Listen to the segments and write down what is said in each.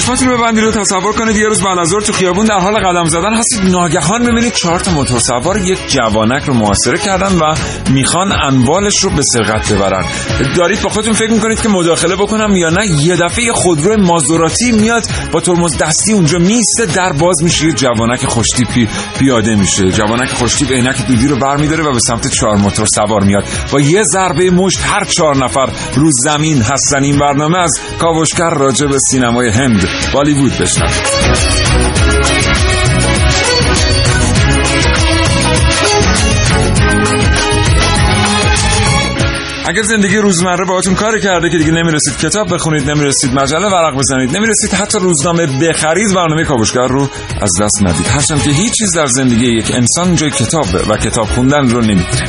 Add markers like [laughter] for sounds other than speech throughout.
چشماتون رو ببندید رو تصور کنید یه روز از تو خیابون در حال قدم زدن هستید. ناگهان می‌بینید چهار تا موتور سوار یک جوانک رو محاصره کردن و می‌خوان انوالش رو به سرقت ببرن. دارید با خودتون فکر می‌کنید که مداخله بکنم یا نه؟ یه دفعه خودرو مازوراتی میاد با ترمز دستی اونجا میسته در باز میشه یه جوانک خوشتیپی پیاده میشه. جوانک خوشتیپ عینک دودی رو برمیداره و به سمت چهار موتور سوار میاد. با یه ضربه مشت هر چهار نفر رو زمین هستن. این برنامه از کاوشگر راجع به سینمای هند بالیوود بشنوید. اگر زندگی روزمره باهاتون کار کرده که دیگه نمی‌رسید کتاب بخونید نمی‌رسید مجله ورق بزنید نمی‌رسید حتی روزنامه بخرید برنامه کاوشگر رو از دست ندید. هرچند که هیچ چیز در زندگی یک انسان جای کتاب و کتاب خوندن رو نمی‌گیره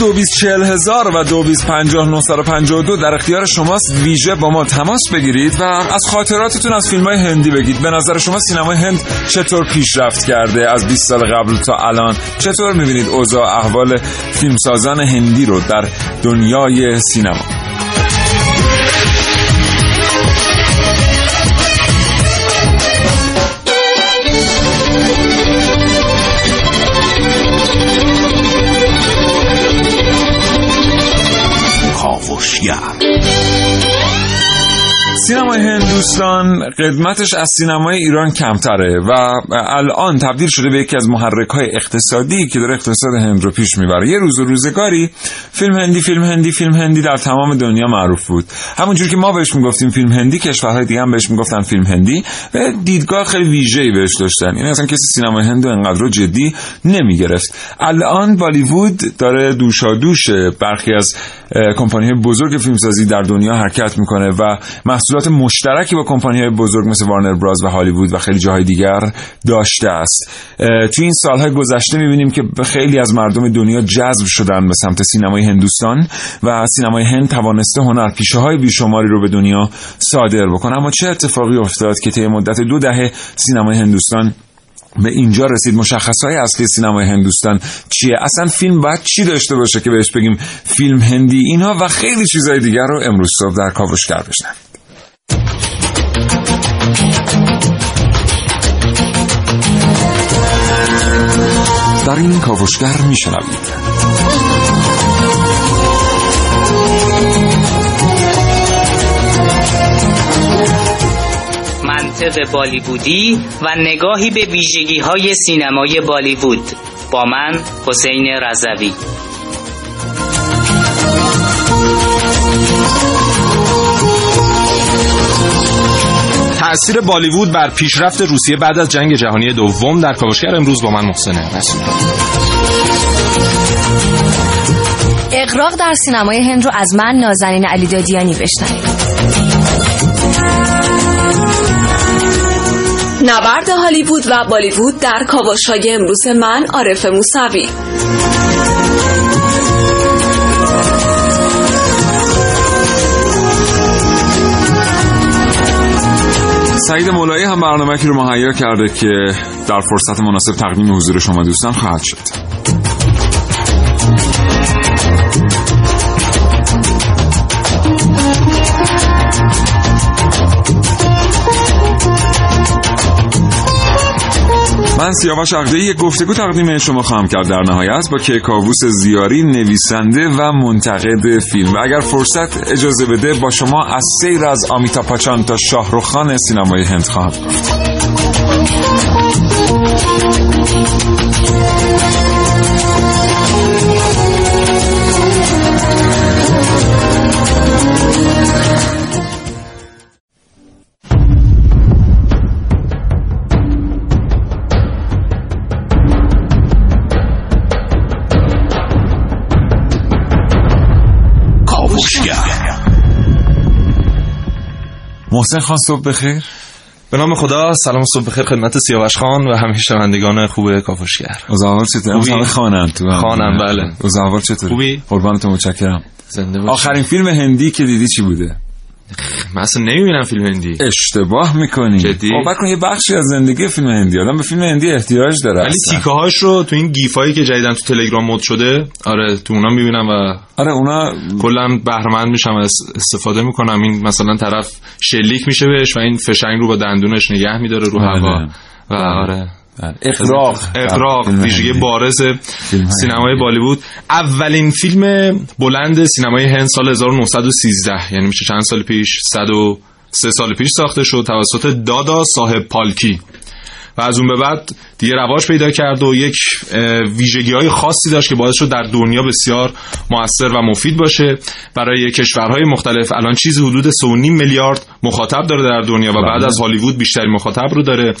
دو هزار و دو در اختیار شماست. ویژه با ما تماس بگیرید و از خاطراتتون از فیلم های هندی بگید. به نظر شما سینمای هند چطور پیشرفت کرده از 20 سال قبل تا الان؟ چطور می‌بینید اوضاع احوال فیلمسازان هندی رو در دنیای سینما؟ Yeah. سینمای هندوستان قدمتش از سینمای ایران کمتره و الان تبدیل شده به یکی از محرک های اقتصادی که داره اقتصاد هند رو پیش می‌بره. یه روز و روزگاری فیلم هندی فیلم هندی فیلم هندی در تمام دنیا معروف بود. همونجور که ما بهش می‌گفتیم فیلم هندی کشورهای دیگه هم بهش می‌گفتن فیلم هندی. و دیدگاه خیلی ویژه‌ای بهش داشتن. یعنی اصلا کسی سینمای هند رو انقدر جدی نمی‌گرفت. الان بالیوود داره دوشادوش برخی از کمپانی بزرگ فیلمسازی در دنیا حرکت می‌کنه و محصولات مشترکی با کمپانی های بزرگ مثل وارنر براز و هالیوود و خیلی جاهای دیگر داشته است. توی این سالهای گذشته می‌بینیم که خیلی از مردم دنیا جذب شدن به سمت سینمای هندوستان و سینمای هند توانسته هنرپیشه های بیشماری رو به دنیا صادر بکنه. اما چه اتفاقی افتاد که طی مدت دو دهه سینمای هندوستان به اینجا رسید؟ مشخص های اصلی سینمای هندوستان چیه؟ اصلا فیلم باید چی داشته باشه که بهش بگیم فیلم هندی اینها و خیلی چیزهای دیگر رو امروز صبح در کاوشگر بشنوید در این کاوشگر میشنوید. منطق بالیوودی و نگاهی به ویژگی های سینمای بالیوود با من حسین رضوی. تأثیر بالیوود بر پیشرفت روسیه بعد از جنگ جهانی دوم در کاوشگر امروز با من محسن رسول اقراق در سینمای هند رو از من نازنین علی دادیانی بشنوید. نبرد هالیوود و بالیوود در های امروز من عارف موسوی. سعید مولایی هم برنامه رو مهیا کرده که در فرصت مناسب تقدیم حضور شما دوستان خواهد شد. من سیاوش عقدی یک گفتگو تقدیم شما خواهم کرد. در نهایت با کیکاووس زیاری نویسنده و منتقد فیلم. و اگر فرصت اجازه بده با شما از سیر از آمیتا پاچان تا شاهرخ سینمای هند خواهم گفت. محسن خان صبح بخیر. به نام خدا سلام صبح بخیر خدمت سیاوش خان و همه شنوندگان خوب کاوشگر اوضاع چطور همه خانن تو خانن بله. اوضاع چطور خوبی؟ قربانت متشکرم. زنده باشی آخرین فیلم هندی که دیدی چی بوده؟ من اصلا نمی‌بینم فیلم هندی. اشتباه می‌کنی. جدی؟ خب کن یه بخشی از زندگی فیلم هندی. آدم به فیلم هندی احتیاج داره ولی تیکه هاش رو تو این گیفایی که جدیدن تو تلگرام مد شده آره تو اونا می‌بینم و آره اونا کلا بهرهمند میشم از استفاده می‌کنم. این مثلا طرف شلیک میشه بهش و این فشنگ رو با دندونش نگه میداره رو هوا. بله. و آره. اقراق اقراق فیلم ویژگی هندی. بارز سینمای بالیوود. اولین فیلم بلند سینمای هند سال 1913 یعنی میشه چند سال پیش؟ 103 سال پیش ساخته شد توسط دادا صاحب پالکی. و از اون به بعد دیگه رواج پیدا کرد و یک ویژگی های خاصی داشت که باعث شد در دنیا بسیار موثر و مفید باشه. برای کشورهای مختلف الان چیزی حدود 3.5 میلیارد مخاطب داره در دنیا و بعد بله. از هالیوود بیشتری مخاطب رو داره.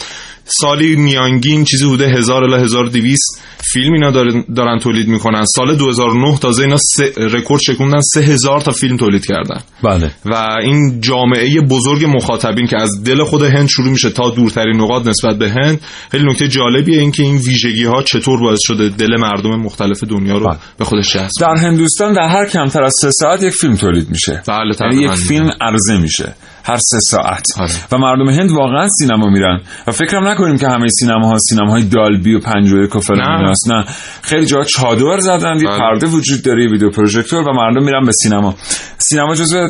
سالی میانگین چیزی حدود 1000 الی 1200 فیلم اینا دارن, دارن تولید می‌کنن. سال 2009 تازه اینا رکورد شکوندن 3000 تا فیلم تولید کردن. بله. و این جامعه بزرگ مخاطبین که از دل خود هند شروع میشه تا دورترین نقاط نسبت به هند خیلی نکته جالبیه این که این ویژگی ها چطور باعث شده دل مردم مختلف دنیا رو بله. به خودش جذب در هندوستان در هر کمتر از سه ساعت یک فیلم تولید میشه. بله یعنی یک فیلم عرضه میشه. هر سه ساعت آره. و مردم هند واقعا سینما میرن و فکرم نکنیم که همه سینماها سینماهای دالبی و پنجره و فلان نه. نه خیلی جا چادر زدن یه بله. پرده وجود داره ویدیو پروژکتور و مردم میرن به سینما سینما جزو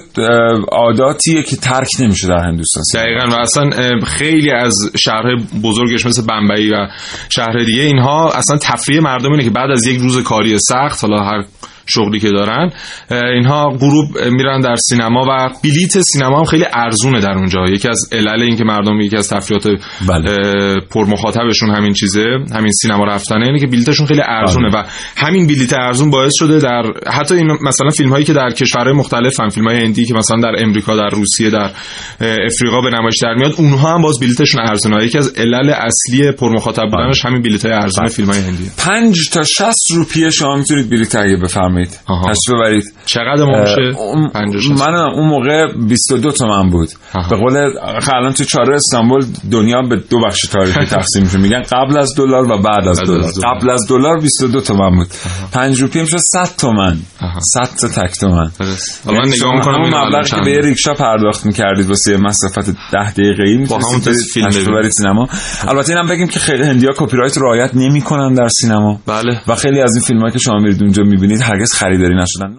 عاداتیه که ترک نمیشه در هندوستان دقیقا و اصلا خیلی از شهرهای بزرگش مثل بمبئی و شهر دیگه اینها اصلا تفریح مردم اینه که بعد از یک روز کاری سخت حالا هر شغلی که دارن اینها اه، میرن در سینما و بلیت سینما هم خیلی ارزونه در اونجا. یکی از علل این که مردم یکی از تفریحات بله. اه، پرمخاطبشون همین چیزه همین سینما رفتنه اینه که بلیتشون خیلی ارزونه و همین بلیت ارزون باعث شده در حتی این مثلا فیلم هایی که در کشورهای مختلف هم فیلم های هندی که مثلا در امریکا در روسیه در افریقا به نمایش در میاد اونها هم باز بلیتشون ارزونه یکی از علل اصلی پرمخاطب بودنش همین بلیت های ارزون فیلم های هندی پنج تا 60 روپیه شما می‌تونید بلیط تهیه بفرمایید. آها. تشریف ببرید. چقدر ما میشه اون- 50 من اون موقع 22 تومن بود. به قول الان تو چاره استانبول دنیا به دو بخش تاریخی [laughs] تقسیم میشه. میگن قبل از دلار و بعد از دلار. قبل از دلار 22 تومن بود. 5 روپیه میشه 100 تومن. آها. 100 تا تک تومن. حالا من یعنی نگاه شما می‌کنم همون این مبلغی که به ریکشا پرداخت می‌کردید واسه مسافت 10 دقیقه ای فیلم. ببرید سینما. البته اینم بگیم که خیلی هندیا کپی رایت رعایت نمی‌کنن در سینما. بله. و خیلی از این فیلم که شما میرید اونجا می‌بینید هرگز خریداری نشدن؟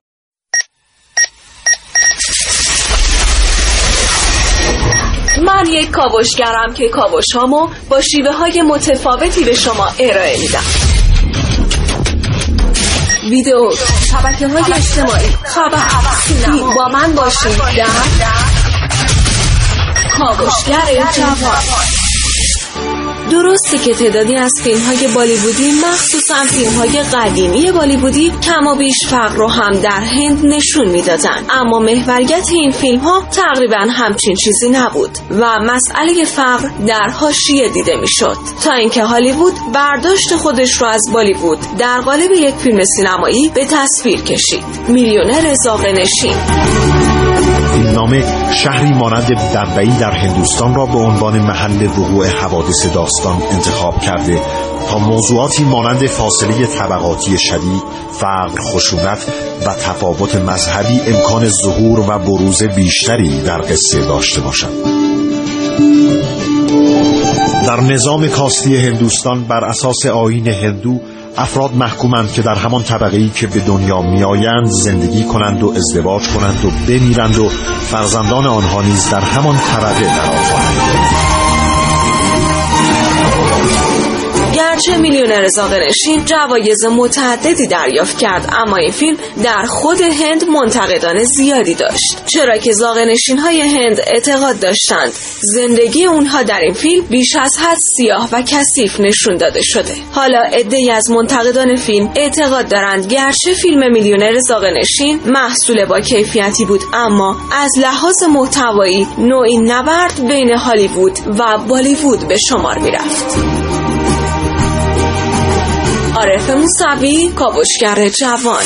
من یک کاوشگرم که کاوشهامو با شیوه های متفاوتی به شما ارائه میدم. ویدیو شبکه های اجتماعی خبر با من باشید. در کاوشگر جوان درسته که تعدادی از فیلم های بالیوودی مخصوصا فیلم های قدیمی بالیوودی کم و بیش فقر رو هم در هند نشون می‌دادن. اما محوریت این فیلم ها تقریبا همچین چیزی نبود و مسئله فقر در حاشیه دیده می‌شد. تا اینکه هالیوود برداشت خودش رو از بالیوود در قالب یک فیلم سینمایی به تصویر کشید. میلیونر زاغه نشین. فیلمنامه شهری مانند دبئی در هندوستان را به عنوان محل وقوع حوادث داستان انتخاب کرده تا موضوعاتی مانند فاصله طبقاتی شدید، فقر، خشونت و تفاوت مذهبی امکان ظهور و بروز بیشتری در قصه داشته باشد. در نظام کاستی هندوستان بر اساس آیین هندو افراد محکومند که در همان طبقه ای که به دنیا میآیند زندگی کنند و ازدواج کنند و بمیرند و فرزندان آنها نیز در همان طبقه قرار خواهند اگرچه میلیونر زاغنشین جوایز متعددی دریافت کرد اما این فیلم در خود هند منتقدان زیادی داشت. چرا که زاغنشین های هند اعتقاد داشتند زندگی اونها در این فیلم بیش از حد سیاه و کثیف نشون داده شده. حالا عدهای از منتقدان فیلم اعتقاد دارند گرچه فیلم میلیونر زاغنشین محصول با کیفیتی بود اما از لحاظ محتوایی نوعی نبرد بین هالیوود و بالیوود به شمار می‌رفت. عارف موسوی کاوشگر جوان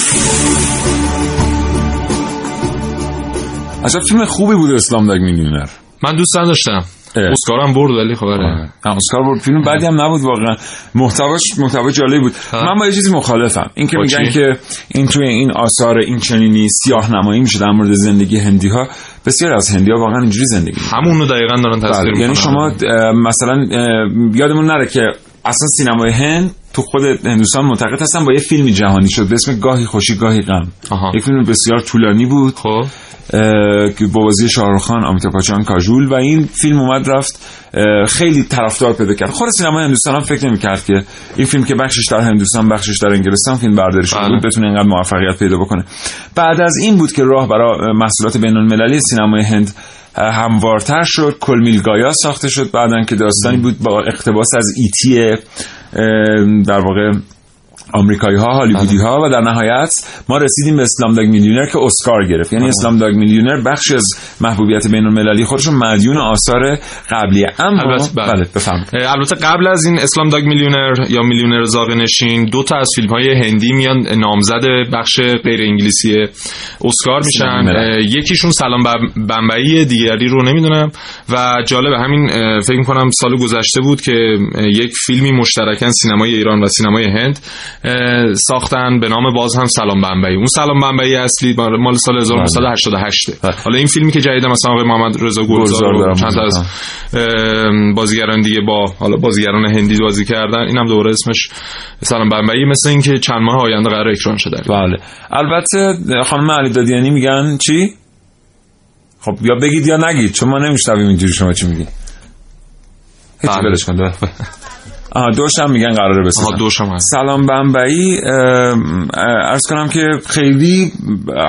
عجب فیلم خوبی بود اسلام داگ میلیونر من دوست داشتم اه. اسکارم برد ولی خب آره. اسکار برد فیلم بعدی هم نبود واقعا محتواش محتوا جالبی بود من با یه چیزی مخالفم این که میگن؟ که این توی این آثار این چنینی سیاه نمایی میشه در مورد زندگی هندی ها بسیار از هندی ها واقعا اینجوری زندگی می‌کنن. همونو دقیقا دارن تصویر بله. یعنی می‌کنن. شما اه، مثلا اه، یادمون نره که اصلا سینمای هند تو خود هندوستان معتقد هستن با یه فیلمی جهانی شد به اسم گاهی خوشی گاهی غم. یک فیلم بسیار طولانی بود. خب. که با بازی شاهرخ خان آمیتاب بچان کاژول و این فیلم اومد رفت خیلی طرفدار پیدا کرد. خود سینمای هندوستان هم فکر نمی‌کرد که این فیلم که بخشش در هندوستان بخشش در انگلستان فیلم برداری شده بله. بود بتونه اینقدر موفقیت پیدا بکنه. بعد از این بود که راه برای محصولات بین المللی سینمای هند هموارتر شد. کلمیلگایا ساخته شد بعدن که داستانی بود با اقتباس از ایتی در واقع آمریکایی ها هالیوودی ها و در نهایت ما رسیدیم به اسلام داگ میلیونر که اسکار گرفت. یعنی اسلام داگ میلیونر بخشی از محبوبیت بین المللی خودش مدیون آثار قبلیه اما البته بله. بله البته قبل از این اسلام داگ میلیونر یا میلیونر زاغنشین دو تا از فیلم های هندی میان نامزد بخش غیر انگلیسی اسکار میشن. یکیشون سلام بم- بمبئی دیگری رو نمی‌دونم. و جالب همین فکر می‌کنم سال گذشته بود که یک فیلمی مشترکن سینمای ایران و سینمای هند ساختن. به نام باز هم سلام بمبئی اون سلام بمبئی اصلی مال سال 1988 بله. حالا این فیلمی که جدید مثلا آقای محمد رضا گلزار چند تا از بازیگران دیگه با حالا بازیگران هندی بازی کردن. اینم دوباره اسمش سلام بمبئی مثل اینکه چند ماه آینده قرار اکران شده بله. البته خانم علی دادیانی میگن چی؟ خب یا بگید یا نگید. چون ما نمیشنویم اینجوری شما چی میگی هیچ بله. بلش کن ده. آها دوش هم میگن قراره بسازن. آها دوشم هست. سلام بمبئی ارز کنم که خیلی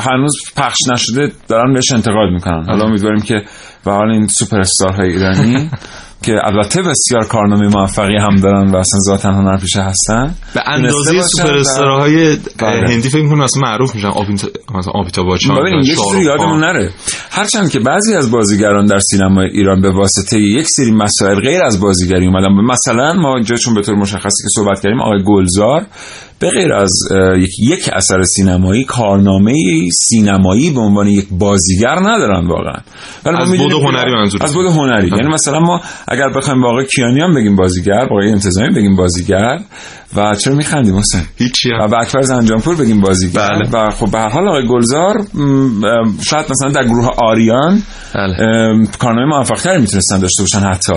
هنوز پخش نشده دارن بهش انتقاد می‌کنن. حالا امیدواریم که به حال این سوپر های ایرانی [laughs] که البته بسیار کارنامه موفقی هم دارن و اصلا ذاتن هنرپیشه هستن. به اندازه سوپر استارهای بله. هندی فکر می‌کنم اصلا معروف میشن. آبیتا مثلا آبیتا باچان ببینید یه چیزی یادمون نره. هرچند که بعضی از بازیگران در سینمای ایران به واسطه یک سری مسائل غیر از بازیگری اومدن. مثلا ما اینجا چون به طور مشخصی که صحبت کردیم آقای گلزار به غیر از یک, اثر سینمایی کارنامه سینمایی به عنوان یک بازیگر ندارن واقعا. ولی از بود هنری منظورت. از بود هنری. یعنی مثلا ما اگر بخوایم آقای کیانیان بگیم بازیگر با آقای انتظامی بگیم بازیگر و چرا میخندیم حسین؟ هیچی و به اکبر زنجانپور بگیم بازیگر. بله. و خب به هر حال آقای گلزار شاید مثلا در گروه آریان بله. ام، کارنامه موفقتری می‌تونستن داشته باشن حتی.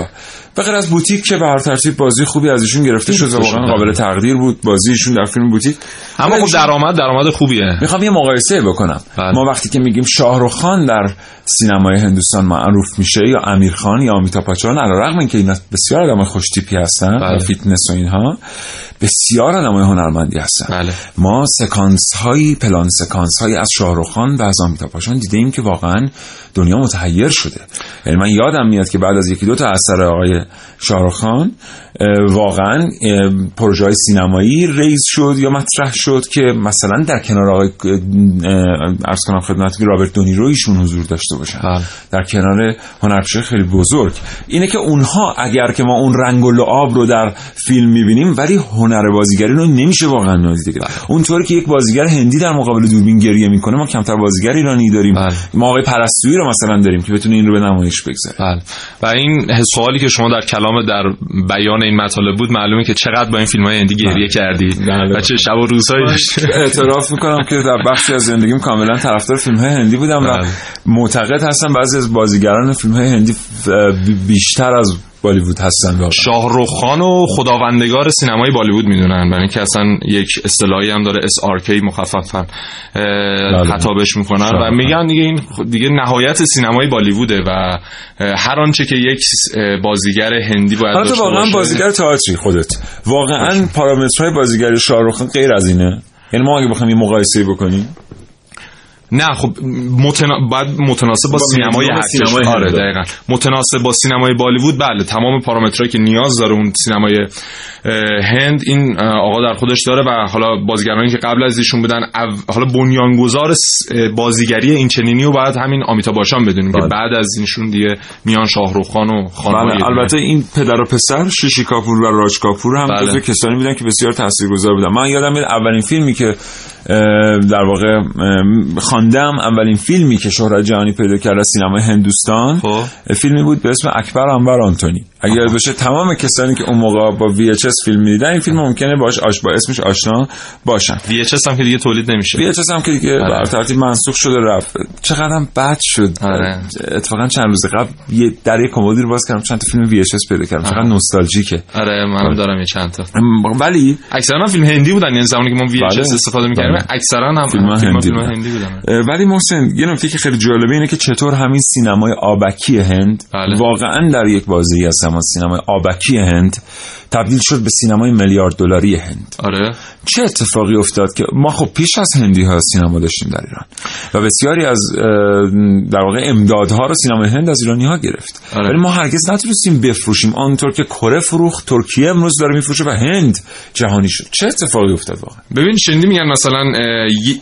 به غیر از بوتیک که به هر ترتیب بازی خوبی از ایشون گرفته شد و گرفته واقعا. قابل تقدیر بود بازی ایشون در فیلم بوتیک اما خب درآمد درآمد خوبیه می‌خوام یه مقایسه بکنم بله. ما وقتی که میگیم شاهرخ خان در سینمای هندوستان معروف میشه یا عامر خان یا آمیتا باچان علیرغم اینکه اینا بسیار آدمای خوشتیپی هستن و بله. فیتنس و اینها بسیار آدمای هنرمندی هستن بله. ما سکانس هایی پلان سکانس هایی از شاهرخ خان و از آمیتا باچان دیده ایم که واقعا دنیا متحیر شده یعنی من یادم میاد که بعد از یکی دو تا اثر آقای شاهرخ خان اه، واقعا پروژه های سینمایی ریز شد یا مطرح شد که مثلا در کنار آقای عرض کنم خدمت که رابرت دونیرو ایشون حضور داشته باشن بله. در کنار هنرپیشه خیلی بزرگ اینه که اونها اگر که ما اون رنگ و لعاب رو در فیلم می‌بینیم ولی هنر بازیگری رو نمیشه واقعا نادیده گرفت اونطوری که یک بازیگر هندی در مقابل دوربین گریه می‌کنه ما کمتر بازیگر ایرانی داریم. بله. ما آقای پرستویی رو مثلا داریم که بتونه این رو به نمایش بگذاره. بله. و این سوالی که شما در کلام در بیان این مطالب بود معلومه که چقدر با این فیلم های هندی گریه کردی. بله. و چه شب و روزهایی [laughs] اعتراف می‌کنم که در بخشی از زندگیم کاملا طرفدار فیلم های هندی بودم و بله. معتقد هستم بعضی از بازیگران فیلم های هندی بیشتر از بالیوود هستن واقعا. شاهرخ خان و خداوندگار سینمای بالیوود می‌دونن برای اینکه اصلا یک اصطلاحی هم داره SRK مخففا اه، خطابش می‌کنن و میگن دیگه این دیگه نهایت سینمای بالیووده و هر آنچه که یک بازیگر هندی باید داشته واقعا باشه. بازیگر تئاتری خودت. واقعا پارامترهای بازیگری شاهرخ خان غیر از اینه. یعنی ما اگه بخوایم یه مقایسه بکنیم نه خب متنا... باید متناسب با, با سینمای سینمای. آره هند. دقیقاً متناسب با سینمای بالیوود بله تمام پارامترهایی که نیاز داره اون سینمای هند این آقا در خودش داره و حالا بازیگرانی که قبل از ایشون بودن او- حالا بنیانگذار بازیگری این چنینی و بعد همین آمیتا باشان بدونیم که بله. بعد از اینشون دیگه میان شاهرخ خان و خانم بله البته این پدر و پسر ششی کاپور و راج کاپور هم بله. کسانی بودن که بسیار تاثیرگذار بودن من یادم میاد اولین فیلمی که در واقع خواندم اولین فیلمی که شهرت جهانی پیدا کرد از سینمای هندوستان. خب. فیلمی بود به اسم اکبر انور آنتونی. اگر باشه تمام کسانی که اون موقع با VHS فیلم می‌دیدن این فیلم ممکنه باش آش با اسمش آشنا باشن. VHS هم که دیگه تولید نمیشه. VHS هم که دیگه آره. بر ترتیب منسوخ شده رفت. چقدر هم بد شد. آره. اتفاقا چند روز قبل یه در یک کمدی رو باز کردم چند تا فیلم VHS پیدا کردم. چقدر نوستالژیکه. آره منم دارم یه چند تا. ولی اکثرا فیلم هندی بودن یعنی زمانی که ما VHS بله. استفاده می‌کردیم. اکثرا هم فیلم هندی فیلم. هندی بودن. ولی محسن یه نکته که خیلی جالبه اینه که چطور همین سینمای آبکی هند بله. واقعا در یک بازی از همان سینمای آبکی هند تبدیل شد به سینمای میلیارد دلاری هند. آره. چه اتفاقی افتاد که ما خب پیش از هندی ها سینما داشتیم در ایران و بسیاری از در واقع امدادها رو سینمای هند از ایرانی ها گرفت. آره. ولی ما هرگز نتونستیم بفروشیم. آنطور که کره فروخت ترکیه امروز داره میفروشه و هند جهانی شد. چه اتفاقی افتاد واقعا؟ ببین شنیدی میگن مثلا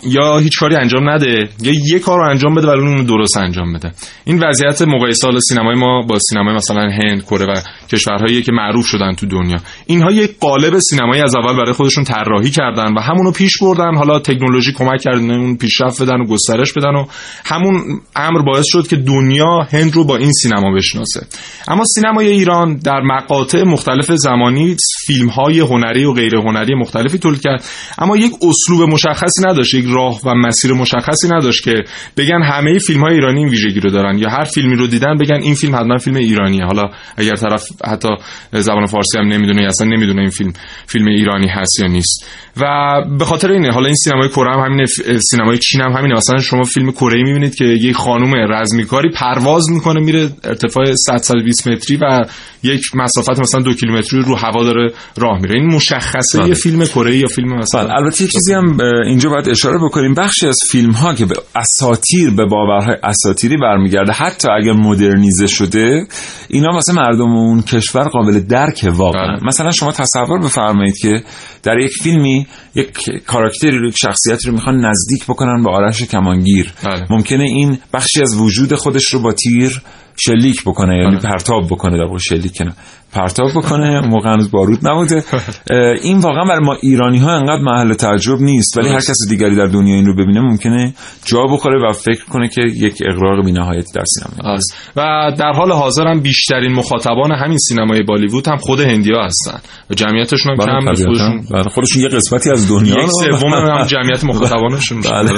یا هیچ کاری انجام نده یا یه کار رو انجام بده ولی اون درست انجام بده. این وضعیت مقایسه سینمای ما با سینمای مثلا هند کره و کشورهایی که معروف شدن تو دنیا. اینها یک قالب سینمایی از اول برای خودشون طراحی کردن و همونو پیش بردن. حالا تکنولوژی کمک کرد اون پیشرفت بدن و گسترش بدن و همون امر باعث شد که دنیا هند رو با این سینما بشناسه. اما سینمای ایران در مقاطع مختلف زمانی فیلم های هنری و غیر هنری مختلفی تولید کرد. اما یک اسلوب مشخصی نداشت. یک راه و مسیر مشخصی نداشت که بگن همه فیلم های ایرانی این ویژگی رو دارن یا هر فیلمی رو دیدن بگن این فیلم حتما فیلم ایرانیه. حالا اگر طرف حتی زبان فارسی هم نمی‌دونه یا اصلا نمی‌دونه این فیلم فیلم ایرانی هست یا نیست. و به خاطر اینه حالا این سینمای کره هم همینه ف- سینمای چین هم همینه. مثلا شما فیلم کره می‌بینید که یک خانم رزمیکاری پرواز می‌کنه میره ارتفاع 100 120 متری و یک مسافت مثلا دو کیلومتری رو هوا داره راه میره. این مشخصه بله. یه فیلم کره یا فیلم مثلا بله البته یه چیزی هم اینجا باید اشاره بکنیم بخشی از فیلم ها که به اساتیر به باورهای اساتیری برمیگرده حتی اگر مدرنیزه شده اینا واسه مردم اون کشور قابل درک واقعا بله. مثلا شما تصور بفرمایید که در یک فیلمی یک کاراکتری رو یک شخصیتی رو می‌خوان نزدیک بکنن به آرش کمانگیر بله. ممکنه این بخشی از وجود خودش رو با تیر شلیک بکنه یعنی بله. پرتاب بکنه در واقع شلیک نه پرتاب بکنه موقع هنوز بارود نبوده [laughs] این واقعا برای ما ایرانی ها انقدر محل تعجب نیست ولی هر کس دیگری در دنیا این رو ببینه ممکنه جا بخوره و فکر کنه که یک اقراق بی‌نهایتی در سینما آره. و در حال حاضر هم بیشترین مخاطبان همین سینمای بالیوود هم خود هندیا هستن و جمعیتشون هم کم نیست. خودشون بله خودشون یه قسمتی از دنیا یک سوم هم [laughs] جمعیت مخاطبانشون. بله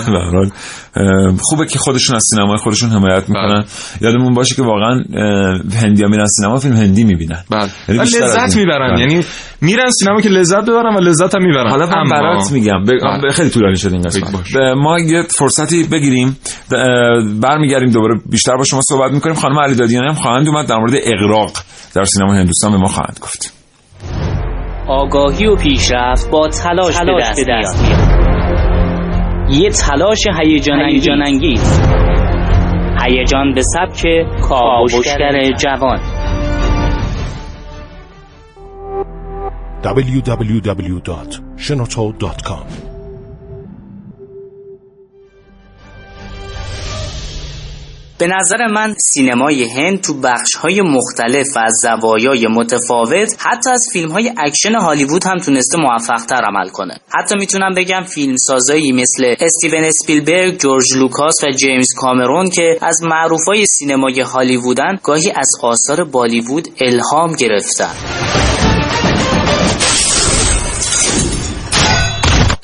اه، خوبه که خودشون از سینمای خودشون حمایت می‌کنن یادمون باشه که واقعا هندیا میرن سینما فیلم هندی می‌بینن. بله. یعنی لذت. می‌برن. بله. یعنی میرن سینما که لذت ببرن و لذت هم می‌برن. حالا من برات میگم. ب... بله. خیلی طولانی شد این قسمت. ما یه فرصتی بگیریم. برمیگردیم دوباره بیشتر با شما صحبت می‌کنیم. خانم علی دادیانی هم خواهند اومد در مورد اقراق در سینما هندوستان به ما خواهند گفت. آگاهی و پیشرفت با تلاش, به دست میاد. یه تلاش هیجان انگیز هیجان به سبک کاوشگر جوان. www.shenoto.com به نظر من سینمای هند تو بخش های مختلف و از زوایای متفاوت حتی از فیلم های اکشن هالیوود هم تونسته موفق تر عمل کنه. حتی می‌تونم بگم فیلم سازایی مثل استیون اسپیلبرگ، جورج لوکاس و جیمز کامرون که از معروفای سینمای هالیوودن گاهی از آثار بالیوود الهام گرفتن.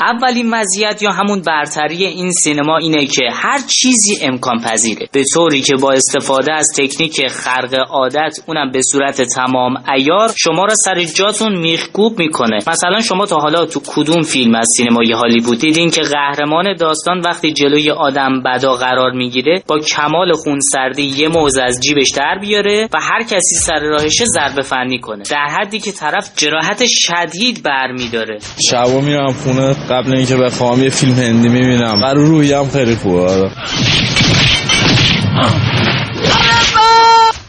اولین مزیت یا همون برتری این سینما اینه که هر چیزی امکان پذیره. به طوری که با استفاده از تکنیک خرق عادت اونم به صورت تمام ایار شما را سر جاتون میخکوب می‌کنه. مثلا شما تا حالا تو کدوم فیلم از سینمای هالیوود دیدین که قهرمان داستان وقتی جلوی آدم بدا قرار می‌گیره با کمال خونسردی یه موز از جیبش در بیاره و هر کسی سر راهش ضربه فنی کنه. در حدی که طرف جراحت شدید برمیداره. شبا میرم خونه قبل اینکه بخوام یه فیلم هندی می‌بینم برای روحیم خیلی خوبه آره.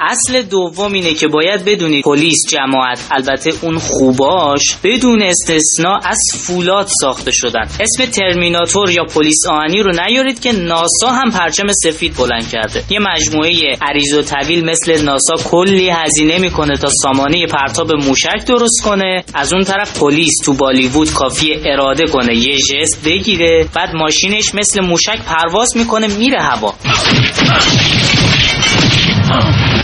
اصل دوم اینه که باید بدونید پلیس جماعت البته اون خوباش بدون استثنا از فولاد ساخته شدن. اسم ترمیناتور یا پلیس آهنی رو نیارید که ناسا هم پرچم سفید بلند کرده. یه مجموعه عریض و طویل مثل ناسا کلی هزینه می‌کنه تا سامانه پرتاب موشک درست کنه. از اون طرف پلیس تو بالیوود کافی اراده کنه یه جست بگیره. بعد ماشینش مثل موشک پرواز می‌کنه میره هوا.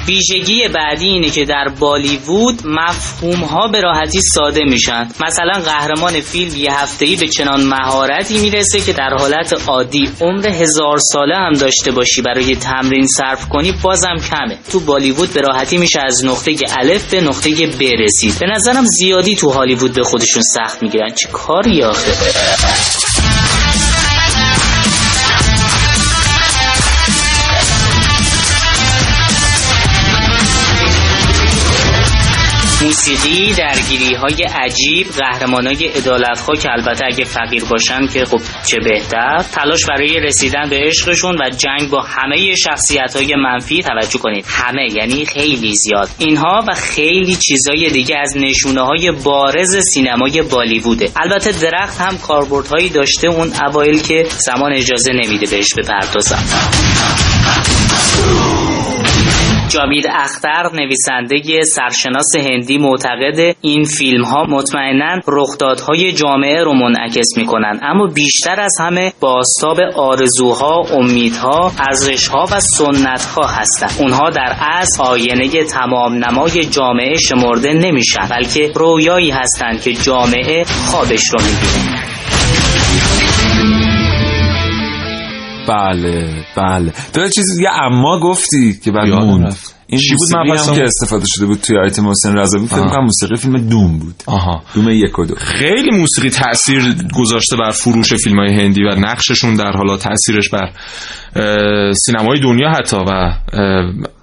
ویژگی بعدی اینه که در بالیوود مفهوم ها به راحتی ساده میشن. مثلا قهرمان فیلم یه هفتهی به چنان مهارتی می‌رسه که در حالت عادی عمر هزار ساله هم داشته باشی. برای تمرین صرف کنی بازم کمه. تو بالیوود به راحتی میشه از نقطه الف به نقطه ب رسید. به نظرم زیادی تو هالیوود به خودشون سخت می‌گیرن. چه کاری آخه؟ موسیقی درگیری های عجیب قهرمان های ادالت که البته اگه فقیر باشن که خب چه بهتر. تلاش برای رسیدن به عشقشون و جنگ با همه شخصیت های منفی توجه کنید. همه یعنی خیلی زیاد. اینها و خیلی چیزای دیگه از نشونه های بارز سینمای بالیووده. البته درخت هم کاربردهایی داشته اون اوایل که زمان اجازه نمیده بهش بپردازم جاوید اختر نویسنده سرشناس هندی معتقد این فیلم ها مطمئنا رخدادهای جامعه رو منعکس می‌کنن. اما بیشتر از همه باستاب آرزوها امیدها ارزشها و سنتها هستند اونها در اصل آینه تمام نمای جامعه شمرده نمیشن بلکه رویایی هستند که جامعه خوابش رو می‌بینه. بله بله. تو چیزی دیگه اما گفتی که بعد موند. این چی بود؟ که استفاده شده بود توی آیتم حسین رضوی فکر کنم موسیقی فیلم دوم بود. آها. دوم یک و دو. خیلی موسیقی تاثیر گذاشته بر فروش فیلم های هندی و نقششون در حالا تاثیرش بر سینمای دنیا حتی و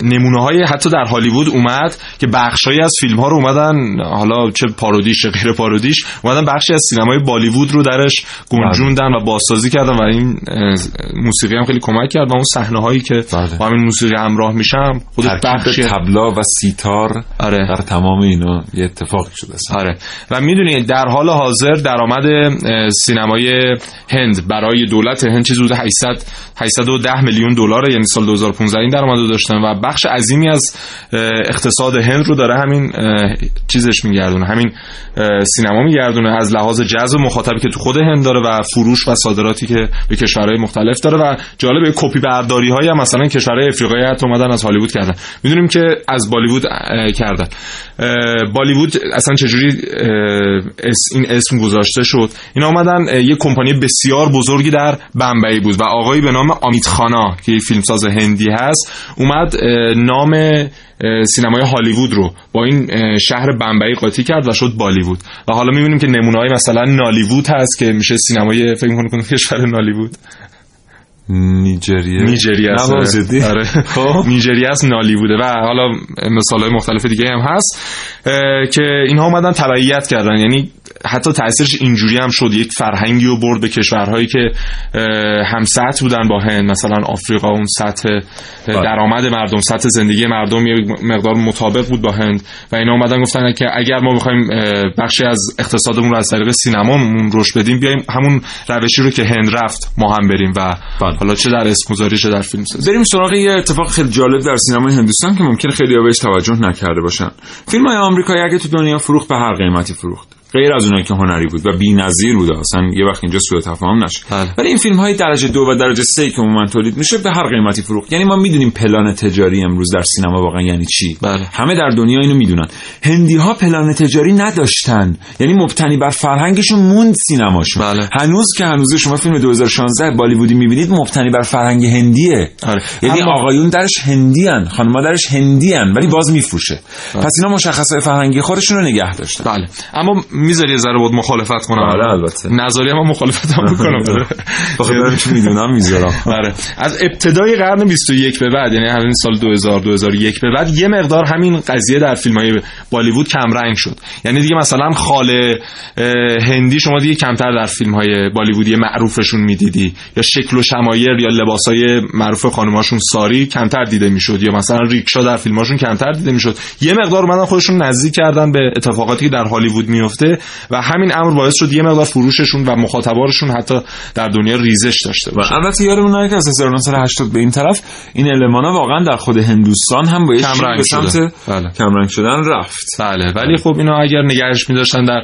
نمونه های حتی در هالیوود اومد که بخشایی از فیلم ها رو اومدن حالا چه پارودیش چه غیر پارودیش اومدن بخشی از سینمای بالیوود رو درش گنجوندن و بازسازی کردن و این موسیقی هم خیلی کمک کرد و اون صحنه هایی که بله. با همین موسیقی همراه میشم خود بخش تبلا و سیتار آره. در تمام اینا یه اتفاق شده. است آره. و می‌دونید در حال حاضر درآمد سینمای هند برای دولت هند چیزی حدود 800 810 میلیون دلار یعنی سال 2015 این درآمد داشتن و بخش عظیمی از اقتصاد هند رو داره همین چیزش میگردونه همین سینما میگردونه از لحاظ جذب مخاطبی که تو خود هند داره و فروش و صادراتی که به کشورهای مختلف داره و جالب کپی برداری های مثلا کشورهای افریقایی حتی اومدن از هالیوود کردن. می‌دونیم که از بالیوود کردن. بالیوود اصلا چجوری این اسم گذاشته شد؟ اینا اومدن یه کمپانی بسیار بزرگی در بمبئی بود و آقایی به نام آمیت خانا که فیلمساز هندی هست اومد نام سینمای هالیوود رو با این شهر بمبئی قاطی کرد و شد بالیوود. و حالا می‌بینیم که نمونه های مثلا نالیوود هست که میشه سینمای فکر کنه کشور نالیوود. نیجریه. نیجریه آره. [laughs] خب. نیجریه است نالی بوده. و حالا مثال های مختلف دیگه هم هست که اینها اومدن تبعیت کردن. یعنی حتی تاثیرش اینجوری هم شد. یک فرهنگی رو برد به کشورهایی که هم سطح بودن با هند. مثلا آفریقا اون سطح بله. درآمد مردم سطح زندگی مردم یه مقدار مطابق بود با هند. و اینا اومدن گفتن که اگر ما بخوایم بخشی از اقتصادمون رو از طریق سینمامون رشد بدیم بیایم همون روشی رو که هند رفت ما هم بریم و بله. حالا چه در اسم گذاری چه در فیلم سازی. بریم سراغ یه اتفاق خیلی جالب در سینمای هندوستان که ممکن خیلی بهش توجه نکرده باشن. فیلم های آمریکایی اگه تو دنیا فروخت به هر قیمتی فروخت. غیر از اونایی که هنری بود و بی‌نظیر بود اصلا یه وقت اینجا سوء تفاهم نشه بله. ولی این فیلم های درجه دو و درجه سه که عموما تولید میشه به هر قیمتی فروخت. یعنی ما می‌دونیم پلان تجاری امروز در سینما واقعا یعنی چی؟ بله. همه در دنیا اینو می‌دونن. هندی ها پلان تجاری نداشتن. یعنی مبتنی بر فرهنگشون موند سینماشون. بله. هنوز که هنوز شما فیلم 2016 بالیوودی می‌بینید مبتنی بر فرهنگ هندیه. آره. یعنی اما- آقایون درش هندیان خانم‌ها درش هندیان ولی باز میفروشه. پس اینا مشخصات فرهنگی خودشون رو نگه داشتن. بله. اما می‌ذاری ذره بود مخالفت کنم؟ بله، البته. نظری هم مخالفت هم بکنم بخاطر [laughs] اینکه می‌دونم؟ می‌ذارم. آره. از ابتدای قرن 21 به بعد یعنی همین سال 2000 2001 به بعد یه مقدار همین قضیه در فیلم های بالیوود کم رنگ شد. یعنی دیگه مثلا خاله هندی شما دیگه کمتر در فیلم های بالیوودی معروفشون می‌دیدی. یا شکل و شمایر یا لباس های معروف خانماشون ساری کمتر دیده می‌شد. یا مثلا ریکشا در فیلماشون کمتر دیده می‌شد. یه مقدار اومدن خودشون نزدیک کردن به اتفاقاتی که در هالیوود میفته و همین امر باعث شد یه مقدار فروششون و مخاطبارشون حتی در دنیا ریزش داشته باشه. البته یادمون نره که از 1980 به این طرف این المانا واقعا در خود هندوستان هم با به. سمت بله. کمرنگ شدن رفت. بله. ولی خب اینا اگر نگهش می‌داشتن در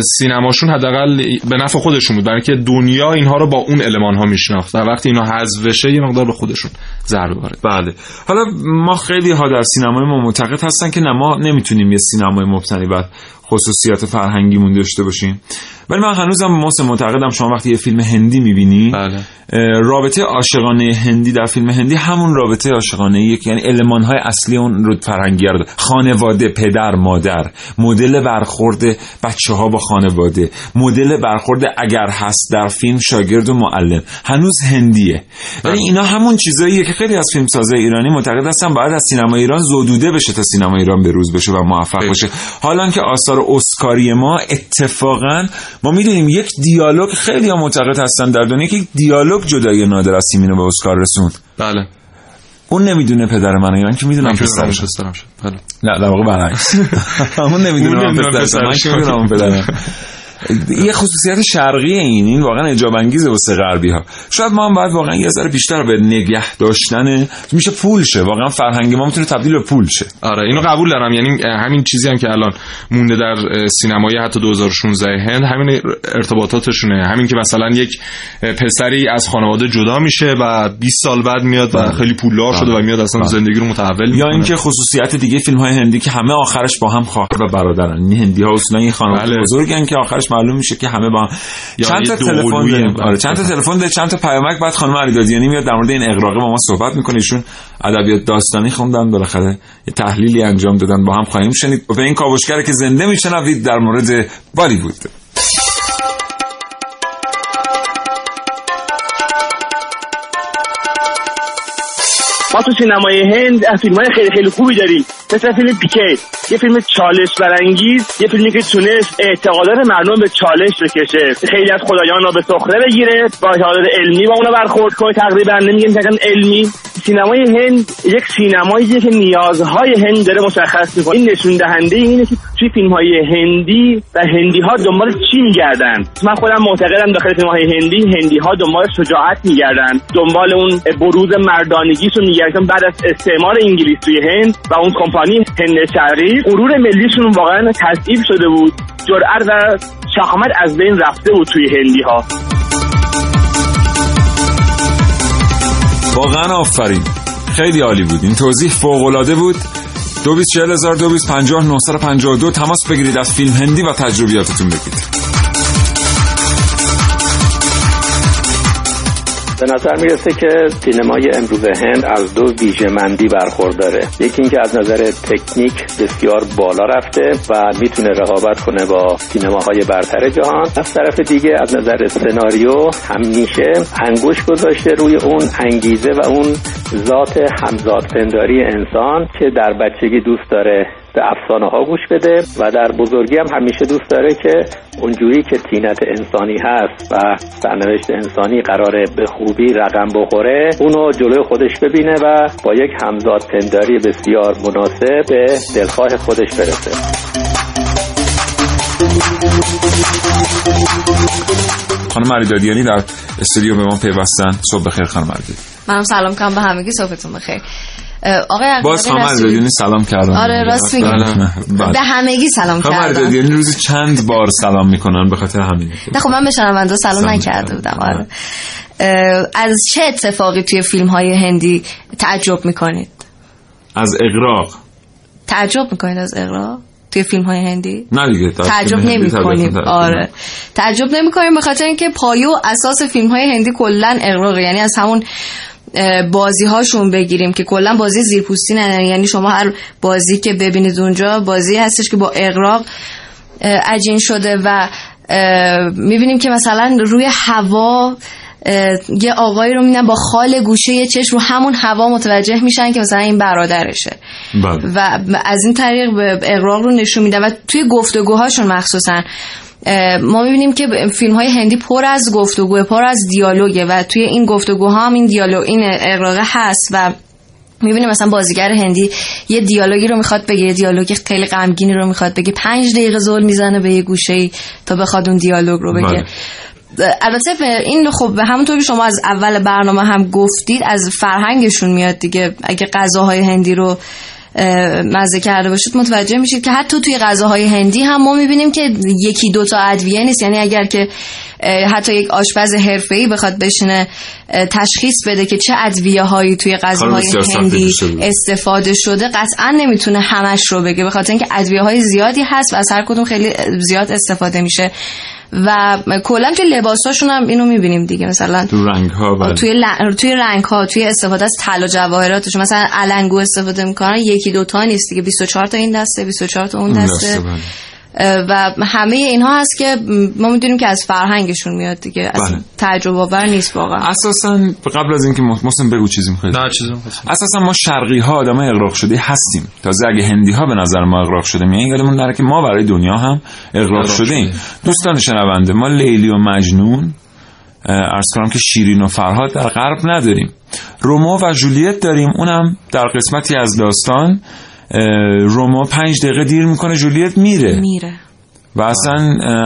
سینماشون حداقل به نفع خودشون بود برای اینکه دنیا اینها رو با اون المان ها میشناخت و وقتی اینا حذف بشه یه مقدار به خودشون ضربه وارد بله. حالا ما خیلی ها در سینمای ما معتقد هستن که نه ما نمی‌تونیم یه سینمای مبتنی بر خصوصیت فرهنگیمون داشته باشیم ولی من هنوزم محسن معتقدم شما وقتی یه فیلم هندی می‌بینی بله. رابطه عاشقانه هندی در فیلم هندی همون رابطه عاشقانه که یعنی علمان های اصلی اون رو فرهنگی رو داره. خانواده پدر مادر مدل برخورد بچه ها با خانواده مدل برخورد اگر هست در فیلم شاگرد و معلم. هنوز هندیه. ولی اینا همون چیزاییه که خیلی از فیلمسازای ایرانی معتقد هستن باید از سینما ایران زدوده بشه تا سینما ایران به روز بشه و موفق. باشه حالا که آثار اسکاری ما اتفاقا ما می‌دونیم یک دیالوگ خیلی ها معتقد هستن در دنیا که یک دیالوگ جدای نادر از سیمینو به اسکار رسوند. بله. اون نمی‌دونه پدر من ایران که می‌دونم من که می‌دونم پسرم شد بله. نه در واقع برعکس. [laughs] اون نمی‌دونه من پسرش من. که می‌دونم اون پدرم یه خصوصیت شرقی این این واقعا اعجاب انگیزه واسه غربی ها. شاید ما هم باید واقعا یه ذره بیشتر به نگه داشتن میشه پول شه. واقعا فرهنگ ما می‌تونه تبدیل به پول شه. آره اینو قبول دارم. یعنی همین چیزی هم که الان مونده در سینمای حتی 2016 هند همین ارتباطاتشونه. همین که مثلا یک پسری از خانواده جدا میشه و 20 سال بعد میاد و خیلی پولدار شده و میاد اصلا زندگی رو متحول یا اینکه خصوصیت دیگه فیلم های هندی که همه آخرش با هم خواهر و برادرن. این هندی ها اصولا این خانواده بله. بزرگن که آخرش معلوم میشه که همه با چند تا تلفن داریم. آره چند تا تلفن ده چند تا پیامک بعد خانم علیدادیانی میاد در مورد این اغراقه با ما صحبت می‌کنه. ایشون ادبیات داستانی خوندن بالاخره یه تحلیلی انجام دادن. با هم خواهیم شنید. و به این کاوشگر که زنده میشنوید در مورد بالیوود. ما تو سینمای هند فیلم های خیلی خیلی خوبی داریم. مثل فیلم پیکیت. یه فیلم چالش برانگیز یه فیلمی که تونست اعتقادات مردم به چالش بکشه. خیلی از خدایان را به سخره بگیره با اعتقادات علمی با اونا برخورد کنه. تقریبا نمیگیم علمی. سینمای هند یک سینماییه که نیازهای هند داره مشخص می‌کنه. این نشون دهنده اینه که توی فیلم های هندی و هندی ها دنبال چی میگردن؟ من خودم معتقدم داخل فیلم های هندی هندی ها دنبال شجاعت میگردن. دنبال اون بروز مردانگیشون میگردن. بعد از استعمار انگلیس توی هند و اون کمپانی هند شرقی غرور ملیشون واقعا تضعیف شده بود. جرأت و شهامت از بین رفته بود توی هندی ها واقعا آفرین. خیلی عالی بود. این توضیح فوق العاده بود. دو بیست چهل هزار دو بیست پنجاه نهصد و پنجاه و دو تماس بگیرید از فیلم هندی و تجربیاتتون بگید به نظر می‌رسه که سینمای امروز هند از دو ویژهمندی برخورداره. یکی اینکه از نظر تکنیک بسیار بالا رفته و می‌تونه رقابت کنه با سینماهای برتر جهان. از طرف دیگه از نظر سناریو همیشه انگوش گذاشته روی اون انگیزه و اون ذات همزادپنداری انسان که در بچگی دوست داره به افسانه ها گوش بده و در بزرگی هم همیشه دوست داره که اونجوری که تینت انسانی هست و سرنوشت انسانی قراره به خوبی رقم بخوره اونو جلوی خودش ببینه و با یک همزاد پنداری بسیار مناسب به دلخواه خودش برسه. خانم علیدادیانی در استودیو به ما پیوستن. صبح بخیر خانم علیدادی منم سلام کنم به همگی صحبتون بخیر. آقای باز خانم علیدادیانی سلام کردم. آره راست میگم بله. به همگی سلام کردم. علیدادیانی روزی چند بار سلام می‌کنن به خاطر همین؟ نه خب من به شنونده سلام سلام نکرده. بودم آره. اه، از چه اتفاقی توی فیلم های هندی تعجب می‌کنید؟ از اقراق تعجب می‌کنید از اقرا توی فیلم های هندی؟ نه دیگه تعجب فیلم هندی نمی طبیعتاً کنیم تعجب آره. تعجب نمی کنیم به خاطر اینکه پایه و اساس فیلم های هندی کلا اقراقه یعنی از همون بازی هاشون بگیریم که کلا بازی زیرپوستی ندارن. یعنی شما هر بازی که ببینید اونجا بازی هستش که با اقراق عجین شده و می‌بینیم که مثلا روی هوا یه آقایی رو می‌بینن با خال گوشه یه چشم رو همون هوا متوجه میشن که مثلا این برادرشه. بله. و از این طریق اقراق رو نشون میدن و توی گفتگوهاشون مخصوصا ما می‌بینیم که فیلم های هندی پر از گفتگو پر از دیالوگه و توی این گفتگوها هم این دیالوگ این اقراقه هست و می‌بینیم مثلا بازیگر هندی یه دیالوگی رو می‌خواد بگه یه دیالوگ خیلی غمگینی رو می‌خواد بگه پنج دقیقه زل می‌زنه به یه گوشه ای تا بخواد اون دیالوگ رو بگه. البته به این خب به همونطور که شما از اول برنامه هم گفتید از فرهنگشون میاد دیگه. اگه غذاهای هندی رو مزه کرده باشید متوجه میشید که حتی توی غذاهای هندی هم ما می‌بینیم که یکی دوتا ادویه نیست. یعنی اگر که حتی یک آشپز حرفه‌ای بخواد بشینه تشخیص بده که چه ادویه هایی توی غذاهای هندی. استفاده شده قطعا نمی‌تونه همش رو بگه. به خاطر اینکه ادویه های زیادی هست و از هر کدوم خیلی زیاد استفاده میشه. و کلا توی لباساشون هم اینو می‌بینیم دیگه مثلا تو رنگ ها بله. توی ل... توی رنگ ها توی استفاده از طلا جواهراتش مثلا علنگو استفاده می‌کنن یکی دوتا نیست دیگه 24 تا این دسته 24 تا اون اون دسته دسته، بله. و همه اینها هست که ما می‌دونیم که از فرهنگشون میاد دیگه. از بله. تجربه آور نیست واقعا. اساسا قبل از اینکه محسن بگو چیزی می‌خواید نه چیزی. اساسا ما شرقی ها آدم اقراق شده هستیم. تازه اگه هندی ها به نظر ما اقراق شده میان یادمون نره که ما برای دنیا هم اقراق اقراق شده ایم. دوستان شنونده ما لیلی و مجنون عرض کنم که شیرین و فرهاد در غرب نداریم. رومو و جولیت داریم. اونم در قسمتی از داستان. اه، رومو پنج دقیقه دیر می‌کنه جولیت میره. میره. و اصلا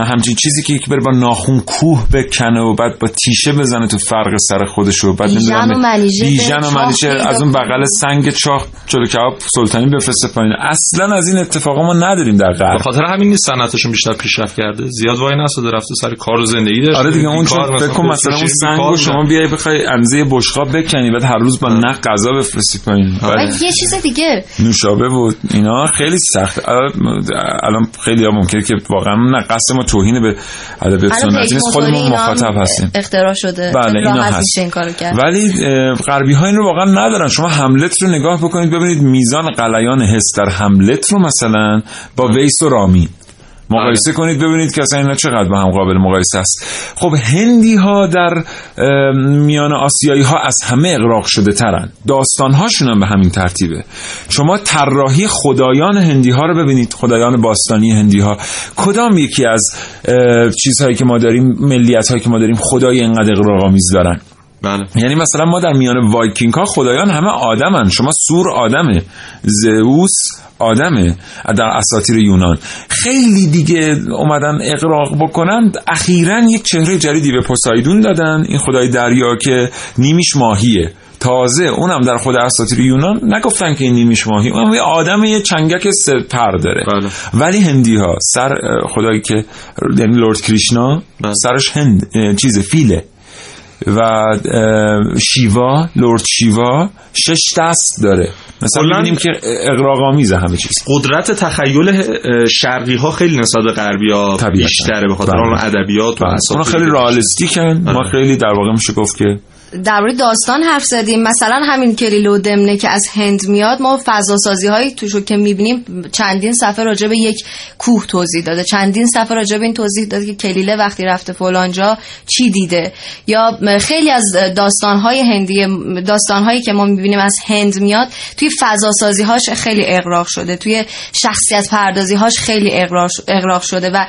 همچین چیزی که یکی بره با ناخون کوه بکنه و بعد با تیشه بزنه تو فرق سر خودش و بعد بیژن نمی‌دونم بیژن به و منیژه پیدا از اون. بغل سنگ چاق چلو کباب سلطانی بفرسته پایین. اصلا از این اتفاقا ما نداریم در به غرب خاطر همین نیست صنعتشون بیشتر پیشرفت کرده. زیاد وای نساده رفته سر کار و زندگی داشته. آره دیگه اون چون فکر کن مثلا اون سنگ رو شما. بیای بخوای انزه بشقاب بکنی بعد هر روز با نق غذا بفرستی پایین. یه چیز دیگه. نوشابه و اینا خیلی سخت. الان- الان خیلی ها ممکنه که واقعا نه قصد ما توهین به ادبیات سنتی نیست. خودمون مخاطب هستیم. اختراع شده. بله اینا هست. این کارو کرد. ولی غربی ها این رو واقعا ندارن. شما هملت رو نگاه بکنید ببینید میزان قلیان حس در هملت رو مثلا با ویس و رامین مقایسه کنید ببینید که اصلا اینا چقدر با هم قابل مقایسه است. خب هندی ها در میان آسیایی ها از همه اغراق شده ترن. داستان هاشون هم به همین ترتیبه. شما طراحی خدایان هندی ها رو ببینید. خدایان باستانی هندی ها کدام یکی از چیزهایی که ما داریم ملیت هایی که ما داریم خدای اینقدر اغراق آمیز دارن؟ بله. یعنی مثلا ما در میان وایکینگ ها خدایان همه آدمن. شما ثور آدمه. زئوس آدمه در اساطیر یونان. خیلی دیگه اومدن اغراق بکنن. اخیرا یک چهره جدیدی به پوسایدون دادن. این خدای دریا که نیمیش ماهیه. تازه اونم در خود اساطیر یونان نگفتن که این نیمیش ماهی. اونم یه آدم یه چنگک پر داره. بله. ولی هندی ها سر خدایی که یعنی لورد کریشنا بله. سرش هند چیز فیله. و شیوا لورد شیوا شش دست داره مثلا می‌بینیم که اقراق آمیزه همه چیز قدرت تخیل شرقی ها خیلی نسبت به غربی ها. بیشتره به خاطر. اون ادبیات و خیلی که رئالیستیکن ما آره. خیلی در واقع میشه گفت که درباره داستان حرف زدیم. مثلا همین کلیلو دمنه که از هند میاد ما فضا سازی هایی توشو که می‌بینیم چندین صفحه راجع به یک کوه توضیح داده. چندین صفحه راجع به این توضیح داده که کلیله وقتی رفته فلانجا چی دیده. یا خیلی از داستان های هندی داستان هایی که ما می‌بینیم از هند میاد توی فضا سازی هاش خیلی اقراق شده. توی شخصیت پردازی هاش خیلی اقراق شده و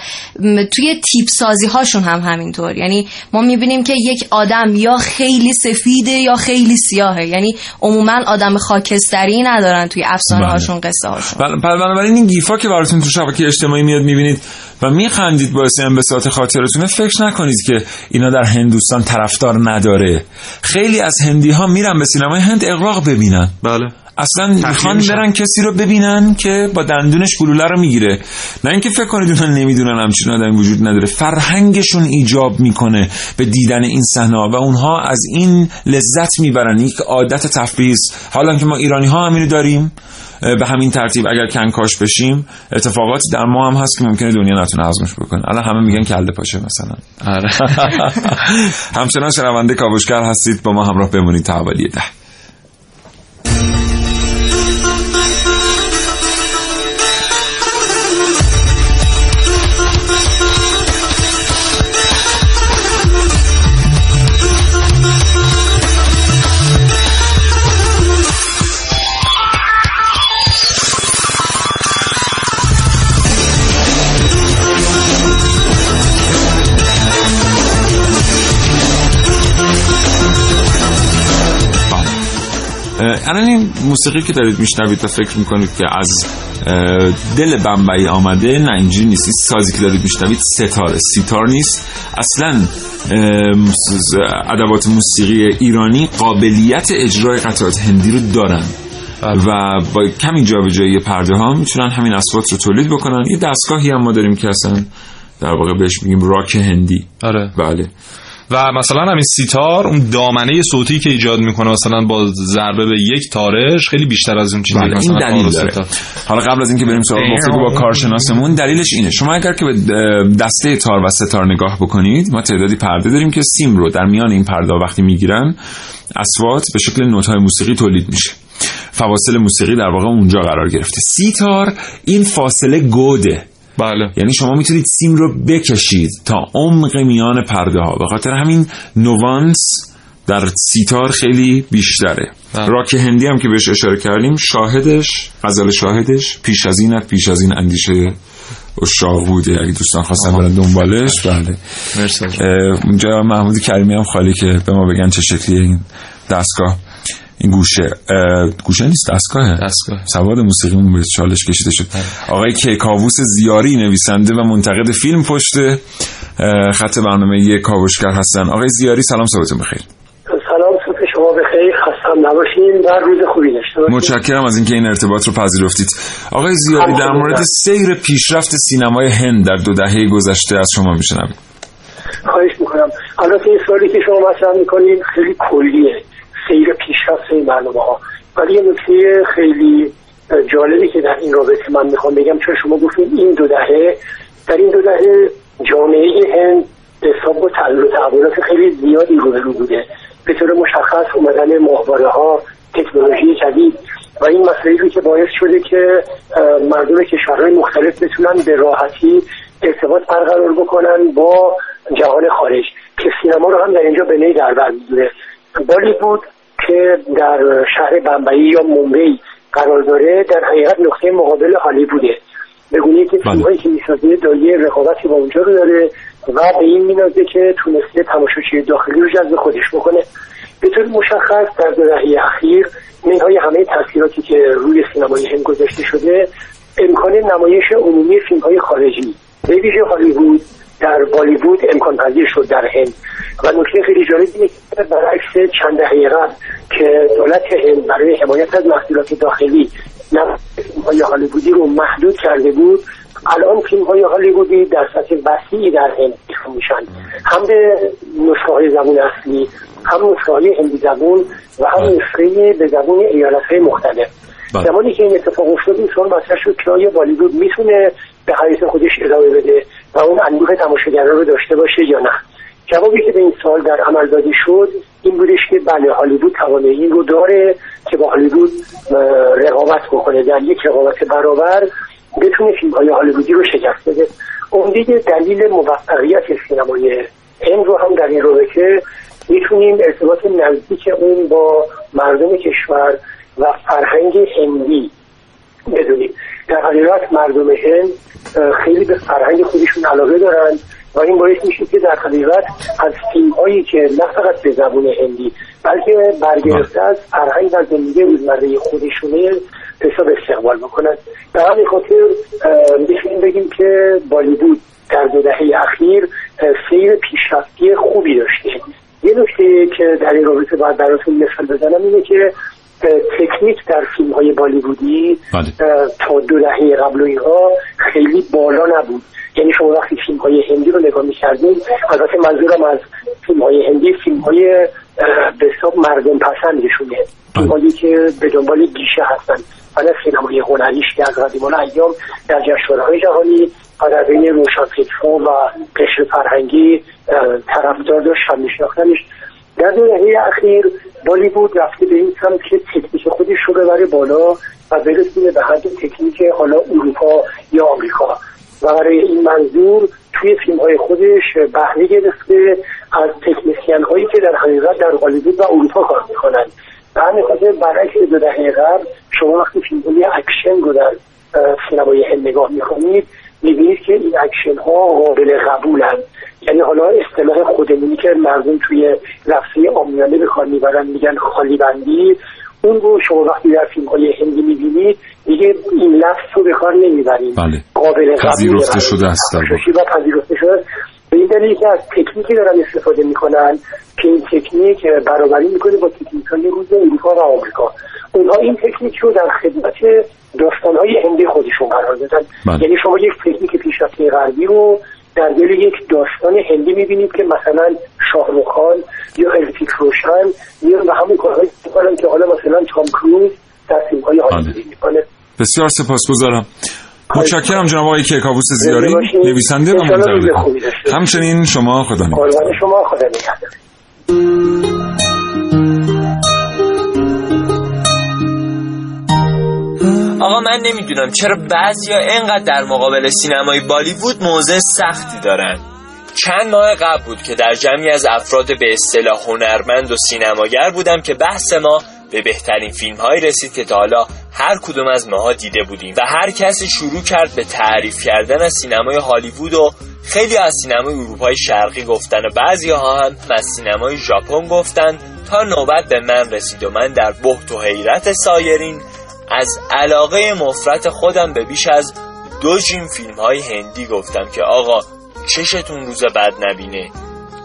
توی تیپ سازی هاشون هم همینطور. یعنی ما می‌بینیم که یک آدم یا خیلی خیلی سفیده یا خیلی سیاهه. یعنی عموما آدم خاکستری ندارن توی افسانه هاشون قصه هاشون بله، بنابراین این گیفا که براتون تو شبکه اجتماعی میاد می‌بینید و میخندید باعث انبساط خاطرتونه فکر نکنید که اینا در هندوستان طرفدار نداره. خیلی از هندی ها میرن به سینمای هند اقراق ببینن. بله. اصلا می‌خوان برن کسی رو ببینن که با دندونش گلوله رو می‌گیره. نه اینکه فکر کنید اونها نمی‌دونن همچین آدمی وجود نداره. فرهنگشون ایجاب می‌کنه به دیدن این صحنه و اونها از این لذت می‌برن. یک عادت تفریح حالا که ما ایرانی ها همینو داریم به همین ترتیب اگر کنکاش بشیم اتفاقاتی در ما هم هست که ممکنه دنیا نتونه هضمش بکنه. الان همه میگن کله پاشه مثلا. آره. [laughs] همچنان شنونده کاوشگر هستید. با ما همراه بمونید تا ده. الان این موسیقی که دارید میشنوید و فکر می‌کنید که از دل بمبئی آمده نه اینجوری نیست. این سازی که دارید میشنوید ستاره. سیتار نیست. اصلا ادوات موسیقی ایرانی قابلیت اجرای قطعات هندی رو دارن. بله. و با کمی جابجایی پرده ها می‌تونن همین اصوات رو تولید بکنن. یه دستگاهی هم ما داریم که اصلا در واقع بهش میگیم راک هندی. آره. بله. و مثلا همین سیتار اون دامنه صوتی که ایجاد می‌کنه مثلا با ضربه به یک تارش خیلی بیشتر از اون چیزی بله این دلیل داره. حالا قبل از اینکه بریم سراغ گفتگو با کارشناسمون دلیلش اینه. شما اگر که به دسته تار و ستار نگاه بکنید ما تعدادی پرده داریم که سیم رو در میان این پرده وقتی می‌گیرن اصوات به شکل نوت های موسیقی تولید میشه. فواصل موسیقی در واقع اونجا قرار گرفته. سیتار این فاصله گوده. بله. یعنی شما می‌تونید سیم رو بکشید تا عمق میان پرده ها به خاطر همین نوانس در سیتار خیلی بیشتره. بله. راک هندی هم که بهش اشاره کردیم شاهدش غزل شاهدش پیش از اینت پیش از این اندیشه اشاق بوده اگه دوستان خواستن برن دنبالش. بله. اونجا محمود کریمی هم خالی که به ما بگن چه شکلی این دستگاه. این گوشه گوشه نیست دستگاهه دستگاه. سواد موسیقیمون به چالش کشیده شد. آقای کیکاووس زیاری نویسنده و منتقد فیلم پشت خط برنامه یک کاوشگر هستن. آقای زیاری سلام صبحتون بخیر. سلام صبح شما بخیر. خستم نباشین و روز خوبی داشته باشین. متشکرم از اینکه این ارتباط رو پذیرفتید. آقای زیاری در مورد سیر پیشرفت سینمای هند در دو دهه گذشته از شما میشنویم. خواهش می‌کنم. حالا این سوالی که شما مطرح می‌کنین خیلی کلیه. سیر پیشرفت این برنامه ها ولی یه نکته خیلی جالبی که در این رابطه من می‌خوام بگم چون شما گفتید این دو دهه در این دو دهه جامعه هند حساب با تحولات خیلی زیادی رو بوده. به طور مشخص اومدن ماهواره ها تکنولوژی جدید. و این مسئله رو که باعث شده که مردم کشورهای مختلف بتونن به راحتی ارتباط برقرار بکنن با جهان خارج. که سینما رو هم در اینجا به نی در بر بالیوود که در شهر بمبئی یا مومبی قرار داره در حقیقت نقطه مقابل هالیووده بگونی که فیلم هایی که می‌سازه دایه رقابتی با اونجا رو داره و به این مینازه که تونسته تماشاچی داخلی رو جذب خودش بکنه. به طور مشخص در دو دهه اخیر منهای همه تاثیراتی که روی سینمای هند گذاشته شده امکان نمایش عمومی فیلم های خارجی به ویژه هالیوود در بالیوود امکان پذیر شد در هند. و نکته خیلی جالب اینه که برعکس چند دهه قبل که دولت هند برای حمایت از محصولات داخلی فیلم های هالیوودی رو محدود کرده بود الان فیلم های هالیوودی در سطح وسیعی در هند میشن. هم به نسخه های زبون اصلی هم نسخه های هندی زبون و هم نسخه به زبون ایالت های مختلف. بله. زمانی که این اتفاق افتاد این سوال مطرح شد که آیا بالیوود می‌تونه به حیات خودش ادامه بده و اون اندوه تماشاگران رو داشته باشه یا نه. جوابی که به این سال در عمل داده شد این بودش که بله هالیوود توانایی این رو داره که با هالیوود رقابت بکنه. در یک رقابت برابر بتونه فیلم های هالیوودی رو شکست بده. دیگه دلیل موفقیت سینمای هند رو هم در این رابطه می‌تونیم ارتباط نزدیک اون با مردم کشور و فرهنگ هندی بدونیم. در حقیقت مردم هند خیلی به فرهنگ خودشون علاقه دارن و این باعث میشه که در حقیقت از فیلم هایی که نه فقط به زبون هندی بلکه برگرفته از فرهنگ و زندگی روزمره خودشونه حساب استقبال بکنن. در همین خاطر می‌تونیم بگیم که بالیوود در دو دهه اخیر سیر پیشرفتی خوبی داشته. یه نکته که در این رابطه باید براتون مثال بزنم اینه که تکنیک در فیلم های بالیوودی بله. تا دو دهه قبل و اینها خیلی بالا نبود. یعنی شما وقتی فیلم های هندی رو نگاه می‌کردیم البته منظورم از فیلم های هندی فیلم های به حساب مردم پسندشونه. فیلم هایی که به دنبال گیشه هستن. و نه سینمای هنریش که از قدیمان ایام در جشنواره‌های جهانی و در بین روشنفکران و قشر فرهنگی طرفدار داشت هم میشناختنش. در دو دهه اخیر بالیوود رفته به این سمت که تکنیک خودش رو ببره بالا و برسونه به حد تکنیک حالا اروپا یا آمریکا. و برای این منظور توی فیلم های خودش بهره گرفته از تکنیسیان هایی که در حقیقت در هالیوود و اروپا کار می‌کنن. به همین خاطر برعکس دو دهه قبل شما وقتی فیلم های اکشن رو در سینمای هند نگاه می‌کنید می‌بینید که این اکشن ها قابل قبولن. یعنی حالا اصطلاح خودمونی که مردم توی لفظ عامیانه به کار می‌برن میگن خالی بندی اون رو شما وقتی در فیلم های هندی می‌بینید دیگه این لفظ رو به کار نمی‌برید. بله. قابل پذیرفته شده است و پذیرفته شده. به این دلیل که از تکنیکی دارن استفاده می‌کنن که این تکنیک برابری می‌کنه با تکنیک های روز اروپا و آمریکا. اونها این تکنیک رو در خدمت داستان های هندی خودشون قرار دادن. بله. یعنی شما یک تکنیک پیشرفته غربی رو در دل یک داستان هندی می‌بینید که مثلا شاهرخ خان یا هرتیک روشن میان و همون کارهایی می‌کنن که حالا مثلا تام کروز در فیلم های هالیوودی می‌کنه بسیار سپاسگزارم متشکرم جناب آقای کیکاووس زیاری. نویسنده و منتقد. همچنین شما خدا نگهدار. شما خدا نگهدار آقا من نمی‌دونم چرا بعضیا انقدر در مقابل سینمای بالیوود موضع سختی دارن. چند ماه قبل بود که در جمعی از افراد به اصطلاح هنرمند و سینماگر بودم که بحث ما به بهترین فیلم هایی رسید که تا حالا هر کدوم از ماها دیده بودیم و هر کسی شروع کرد به تعریف کردن از سینمای هالیوود و خیلی از سینمای اروپای شرقی گفتن و بعضی ها هم از سینمای ژاپن گفتن تا نوبت به من رسید و من در بهت و حیرت سایرین از علاقه مفرت خودم به بیش از دو جیم فیلم های هندی گفتم که آقا چشتون روز بد نبینه.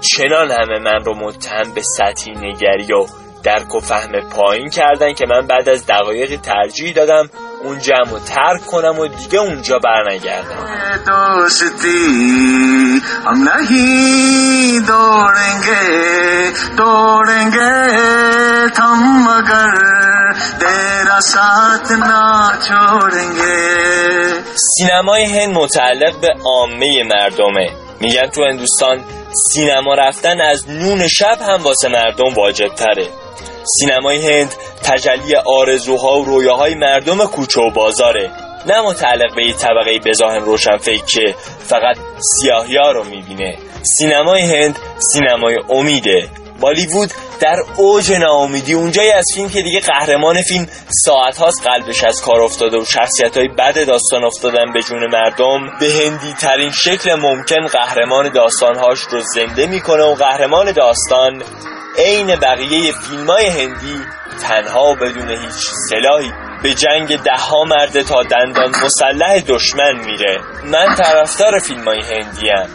چنان همه من رو متهم به سطحی نگری و درک و فهم پایین کردن که من بعد از دقایق ترجیح دادم اون جمع ترک کنم و دیگه اونجا برنگردم. دورنگه دورنگه ساتھ نا چھوڑیں سینمای هند متعلق به عامه مردمه. میگن تو هندوستان سینما رفتن از نون شب هم واسه مردم واجب تره سینمای هند تجلی آرزوها و رویاهای مردم کوچه و بازاره. نه متعلق به یه طبقه بزاهم روشن فکر که فقط سیاهی ها رو می‌بینه. سینمای هند سینمای امیده. بالیوود در اوج ناامیدی. اونجایی از فیلم که دیگه قهرمان فیلم ساعت هاست قلبش از کار افتاده و شخصیت های بد داستان افتادن به جون مردم. به هندی ترین شکل ممکن قهرمان داستانهاش رو زنده می‌کنه و قهرمان داستان عین بقیه فیلم های هندی تنها و بدون هیچ سلاحی به جنگ ده ها مرد تا دندان مسلح دشمن میره. من طرفدار فیلم های هندی هم.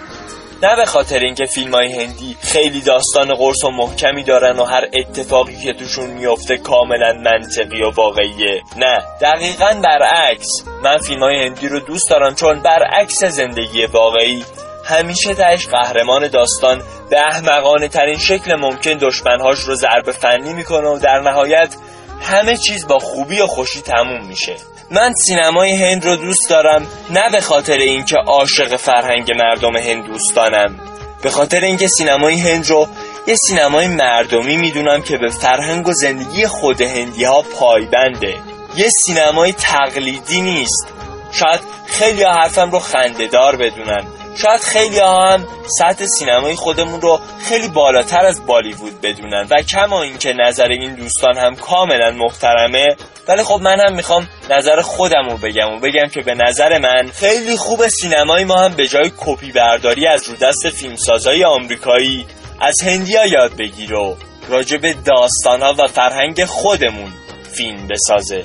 نه به خاطر اینکه فیلم های هندی خیلی داستان قرص و محکمی دارن و هر اتفاقی که توشون میفته کاملا منطقی و واقعیه. نه دقیقا برعکس. من فیلم های هندی رو دوست دارم چون برعکس زندگی واقعی. همیشه تهش قهرمان داستان به احمقانه ترین شکل ممکن دشمنهاش رو ضرب فنی می‌کنه و در نهایت همه چیز با خوبی و خوشی تموم میشه. من سینمای هند رو دوست دارم نه به خاطر اینکه عاشق فرهنگ مردم هندوستانم. به خاطر اینکه سینمای هند رو یه سینمای مردمی می‌دونم که به فرهنگ و زندگی خود هندی ها پایبنده. یه سینمای تقلیدی نیست. شاید خیلی حرفم رو خندهدار بدونن. شاید خیلی هم سطح سینمای خودمون رو خیلی بالاتر از بالیوود بدونن و کما اینکه نظر این دوستان هم کاملا محترمه. ولی خب من هم می‌خوام نظر خودم رو بگم و بگم که به نظر من خیلی خوب سینمای ما هم به جای کپی برداری از رو دست فیلمسازای آمریکایی از هندیا یاد بگیر و راجع به داستانها و فرهنگ خودمون فیلم بسازه.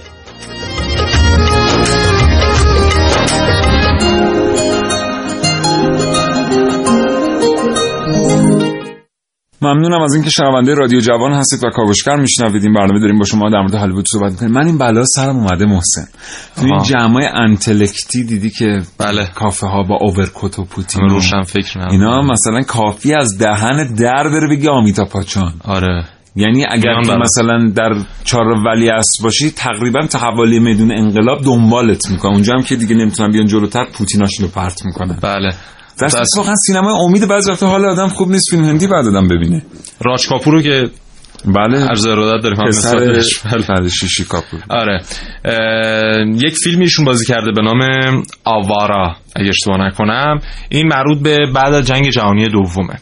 ممنونم از اینکه شنونده رادیو جوان هستید و کاوشگر میشنوید. این برنامه داریم با شما در مورد هالیوود صحبت می‌کنیم. من این بلا سرم اومده محسن. تو این. جمعه انتلکتی دیدی که بله. کافه ها با اوورکوت و پوتین روشن فکر نه اینا مثلا کافی از دهن در بره بگی آمیتا پاچان. آره. یعنی اگر تو بله. مثلا در چهار ولی اصر باشی تقریبا تا حوالی میدون انقلاب دنبالت می‌کنه. اونجا هم که دیگه نمی‌تونن بیان جلوتر پوتیناشون رو پرت می‌کنن. بله. در واقعا سینما امید بعضی وقتا حال آدم خوب نیست فیلم هندی بعد آدم ببینه. راج کاپور رو که بله. عرض ارادت داریم هم پسر. بله. فرد شیشی کاپور. آره. یک فیلمی ایشون بازی کرده به نام آوارا اگه اشتباه نکنم. این مربوط به بعد از جنگ جهانی دومه.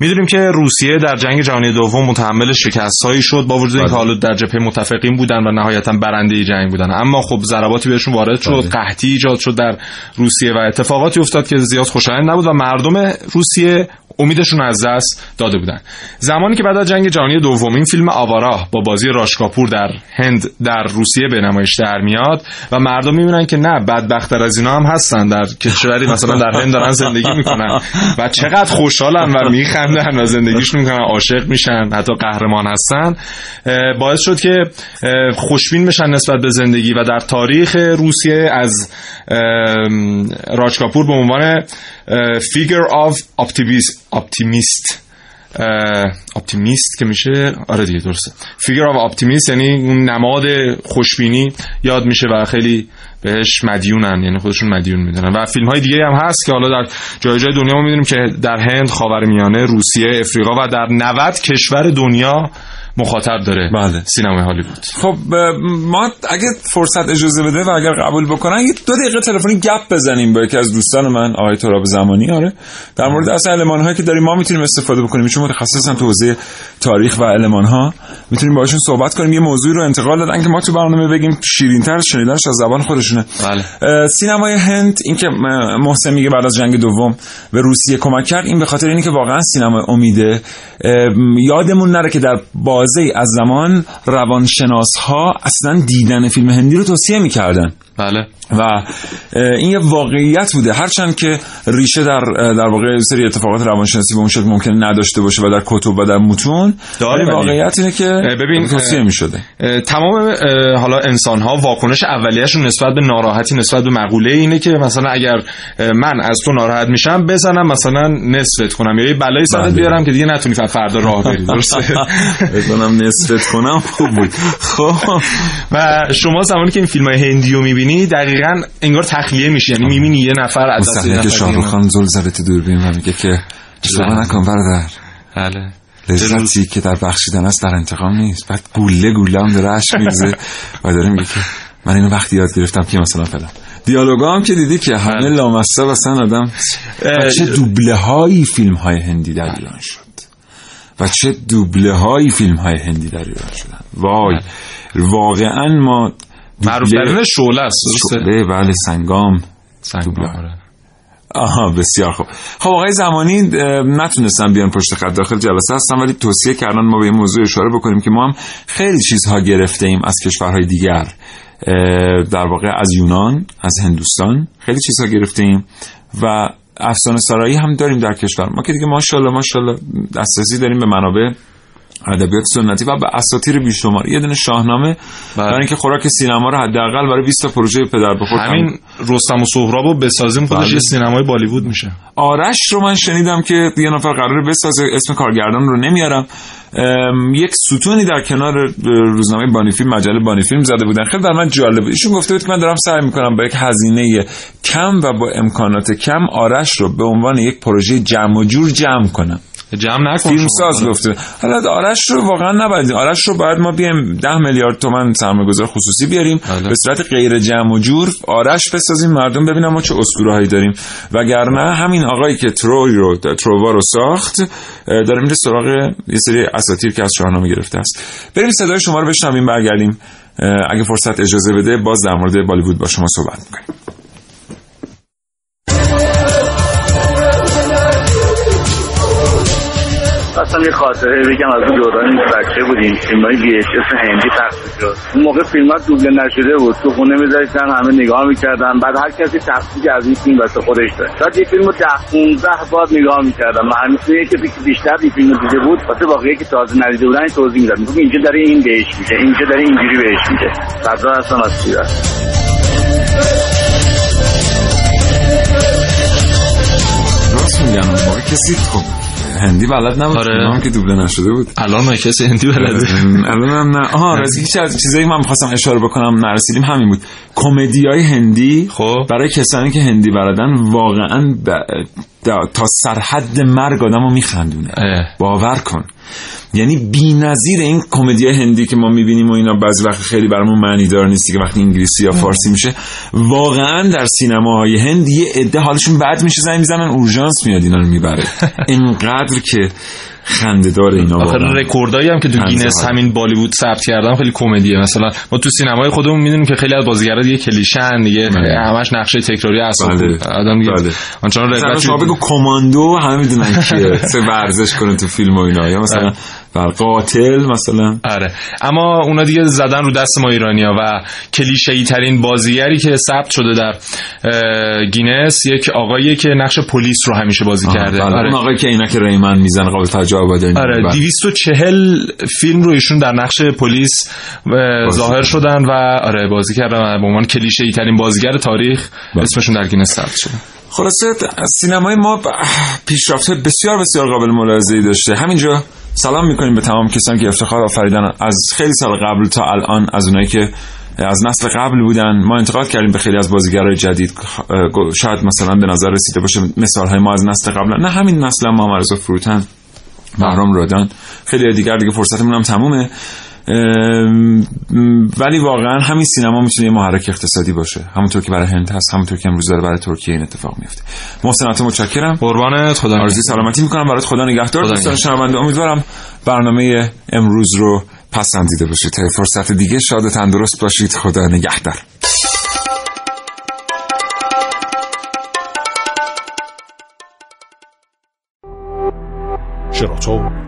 می‌دونیم که روسیه در جنگ جهانی دوم متحمل شکستهایی شد با وجود اینکه بله. حالا در جبهه متفقین بودن و نهایتا برنده جنگ بودن اما خب ضرباتی بهشون وارد شد بله. قحطی ایجاد شد در روسیه و اتفاقاتی افتاد که زیاد خوشایند نبود و مردم روسیه امیدشون از دست داده بودن. زمانی که بعد از جنگ جهانی دوم این فیلم آوارا با بازی راشکاپور در هند در روسیه به نمایش در میاد و مردم می‌بینن که نه بدبختتر از اینا هم هستن در کشوری مثلا در هند دارن زندگی می‌کنن و چقدر خوشحالن و میخندن و زندگیشون می‌کنن عاشق میشن حتی قهرمان هستن. باعث شد که خوشبین بشن نسبت به زندگی و در تاریخ روسیه از ام، راج کاپور به عنوان figure of optimist optimist که میشه؟ آره دیگه درسته. figure of optimist یعنی اون نماد خوشبینی یاد میشه و خیلی بهش مدیونن یعنی خودشون مدیون می‌دونن. و فیلم های دیگه هم هست که حالا در جای جای دنیا ما می‌دونیم که در هند خاورمیانه روسیه افریقا و در 90 کشور دنیا مخاطب داره بله. سینمای هالیوود. خب ما اگه فرصت اجازه بده و اگر قبول بکنن یه دو دقیقه تلفنی گپ بزنیم با یکی از دوستان من آقای تراب زمانی. آره. در مورد اصلا المان هایی که داریم ما می‌تونیم استفاده بکنیم. چون متخصصن تو حوزه تاریخ و المان ها. می‌تونیم باهاشون صحبت کنیم. یه موضوعی رو انتقال دادن که ما تو برنامه بگیم شیرین‌تر شنیدنش از زبان خودشونه. بله. سینمای هند این که اه، محسن میگه بعد از جنگ دوم به روسیه کمک کرد این به خاطر اینه که واقعا سینما امیده یادمون نره که در بازه از زمان روانشناس ها اصلا دیدن فیلم هندی رو توصیه می‌کردن. بله. و این یه واقعیت بوده. هرچند که ریشه در در واقع سری اتفاقات روانشناسی به اون شکل ممکن نداشته باشه و در کتب و در متون داره ولی. واقعیت اینه که ببین، توصیه می‌شده. تمام حالا انسان ها واکنش اولیه‌شون نسبت به ناراحتی نسبت به مقوله اینه که مثلا اگر من از تو ناراحت میشم بزنم مثلا نصفت کنم. یا یه بلایی سرت بله. بیارم که دیگه نتونی فردا راه بری. درسته؟ [laughs] بزنم نصفت کنم خوب بود. خب. و شما زمانی که این فیلم های هندی رو می‌بینی دقیقا انگار تخلیه میشی یعنی می‌بینی یه نفر از دست که شاهرخ. خان زل زده تو دوربین و میگه که اشتباه نکن برادر. بله. لذتی که در بخشیدن است در انتقام نیست. بعد گوله گوله هم داره عشق میریزه [laughs] و داره میگه که من اینو وقتی یاد گرفتم که مثلا فلان. دیالوگا هم که دیدی که همه لامصب اصلا آدم. و چه دوبله هایی فیلم های هندی در ایران شد. و چه دوبله هایی فیلم های هندی در ایران شدن. وای. واقعا ما معروف ترین شعله است شعله بله سنگام. سنگ دوبله. آره. آها بسیار خوب. خب آقای زمانی اه، نتونستن بیان پشت خط داخل جلسه هستن ولی توصیه کردن ما به این موضوع اشاره بکنیم که ما هم خیلی چیزها گرفته ایم از کشورهای دیگر. در واقع از یونان از هندوستان خیلی چیزها گرفته ایم و افسانه سرایی هم داریم در کشور. ما که دیگه ماشاءالله ماشاءالله دسترسی داریم به منابع ادبیات سنتی و به اساطیر بیشمار یه دونه شاهنامه برای اینکه خوراک سینما رو حداقل برای 20 تا پروژه پدر بخور همین رستم و سهراب رو بسازیم خودش بله. یه سینمای بالیوود میشه. آرش رو من شنیدم که یه نفر قراره بسازه اسم کارگردان رو نمیارم. یک ستونی در کنار روزنامه بانی فیلم مجله بانی فیلم زده بودن. خیلی در من جالب بود. ایشون گفته بود که من دارم سعی می‌کنم با یک هزینه کم و با امکانات کم آرش رو به عنوان یک پروژه جمع و جور جمع کنم. جمع نکن فیلم ساز گفته. حالا آرش رو واقعا نباید آرش رو باید ما بیایم ده میلیارد تومن سرمایه‌گذار خصوصی بیاریم. بله. به صورت غیر جمع و جور آرش بسازیم مردم ببینن ما چه اسطوره هایی داریم. وگرنه همین آقایی که تروی رو ترووا رو ساخت داره میره سراغ یه سری اساطیر که از شاهنامه گرفته است. بریم صدای شما رو بشنویم برگردیم. اگه فرصت اجازه بده باز در مورد بالیوود با شما صحبت می‌کنیم. اصلا یه خاطره بگم از اون دورانی بچه بودیم فیلم های وی هندی پخش شد. اون موقع فیلم ها دوبله نشده بود. تو خونه میذاشتن همه نگاه می‌کردن. بعد هر کسی تفسیر از این فیلم واسه خودش داشت. بعد یه فیلم رو ده 15 بار نگاه می‌کردم. و همیشه یه کسی که بیشتر این فیلم دیده بود واسه واقعی که تازه ندیده بودن توضیح می‌داد میگم اینجا داره این بهش میشه اینجا داره اینجوری بهش میشه صدرا هستم از راست اون موقع خب هندی بلد نبود. آره. که دوبله نشده بود. الان ما کسی هندی بلده الان هم نه. آها راستی از چیزایی من می‌خواستم اشاره بکنم نرسیدیم همین بود. کمدی های هندی خب. برای کسانی که هندی بلدن واقعا ب... تا سرحد مرگ آدم رو میخندونه. باور کن. یعنی بی نظیر این کمدی هندی که ما می‌بینیم و اینا بعضی وقت خیلی برامون معنی دار نیستی که وقتی انگلیسی یا فارسی میشه. واقعا در سینماهای هند یه عده حالشون بد میشه زنگ می‌زنن اورژانس میاد اینا رو می‌بره. [laughs] اینقدر که خنده داره اینا آخر واقعا. رکوردایی هم که تو گینس. همین بالیوود ثبت کردن خیلی کمدیه. مثلا ما تو سینمای خودمون می‌دونیم که خیلی از بازیگرا دیگه کلیشه‌ن دیگه. همش نقش تکراری اساس بله. آدم دیگه بله. آنچنان رغبت شما بگو کماندو همه می‌دونن کیه. [laughs] چه ورزش کنه تو فیلم و اینا. یا مثلا بر قاتل مثلا آره اما اونا دیگه زدن رو دست ما ایرانیا و کلیشه‌ای ترین بازیگری که ثبت شده در گینس یک آقایی که نقش پلیس رو همیشه بازی کرده بله. آره. اون آقای که عینک ری‌بن می‌زنه قابل توجه اینا. آره بله. 240 فیلم رو ایشون در نقش پلیس اه، ظاهر شدن و آره بازی کردن به عنوان کلیشه ای ترین بازیگر تاریخ بله. اسمشون در گینس ثبت شده خلاصه سینمای ما پیشرفت بسیار بسیار قابل ملاحظه‌ای داشته همینجا سلام می‌کنیم به تمام کسانی که افتخار آفریدن از خیلی سال قبل تا الان از اونایی که از نسل قبل بودن. ما انتقاد کردیم به خیلی از بازیگرای جدید. شاید مثلا به نظر رسیده باشه مثال های ما از نسل قبل. نه همین نسل هم محمد رضا فروتن بهرام رادان خیلی دیگر دیگه فرصتمون هم تمومه. ولی واقعا همین سینما می‌تونه یه محرک اقتصادی باشه. همونطور که برای هند هست همونطور که امروز داره برای ترکیه این اتفاق میفته محسن عطا متشکرم. قربانت خدا آرزوی سلامتی می‌کنم. برات خدا نگهدار. خدا دوستان. شنونده امیدوارم برنامه امروز رو پسندیده باشید. تا فرصت دیگه شاد و تندرست باشید. خدا نگهدار. شراطو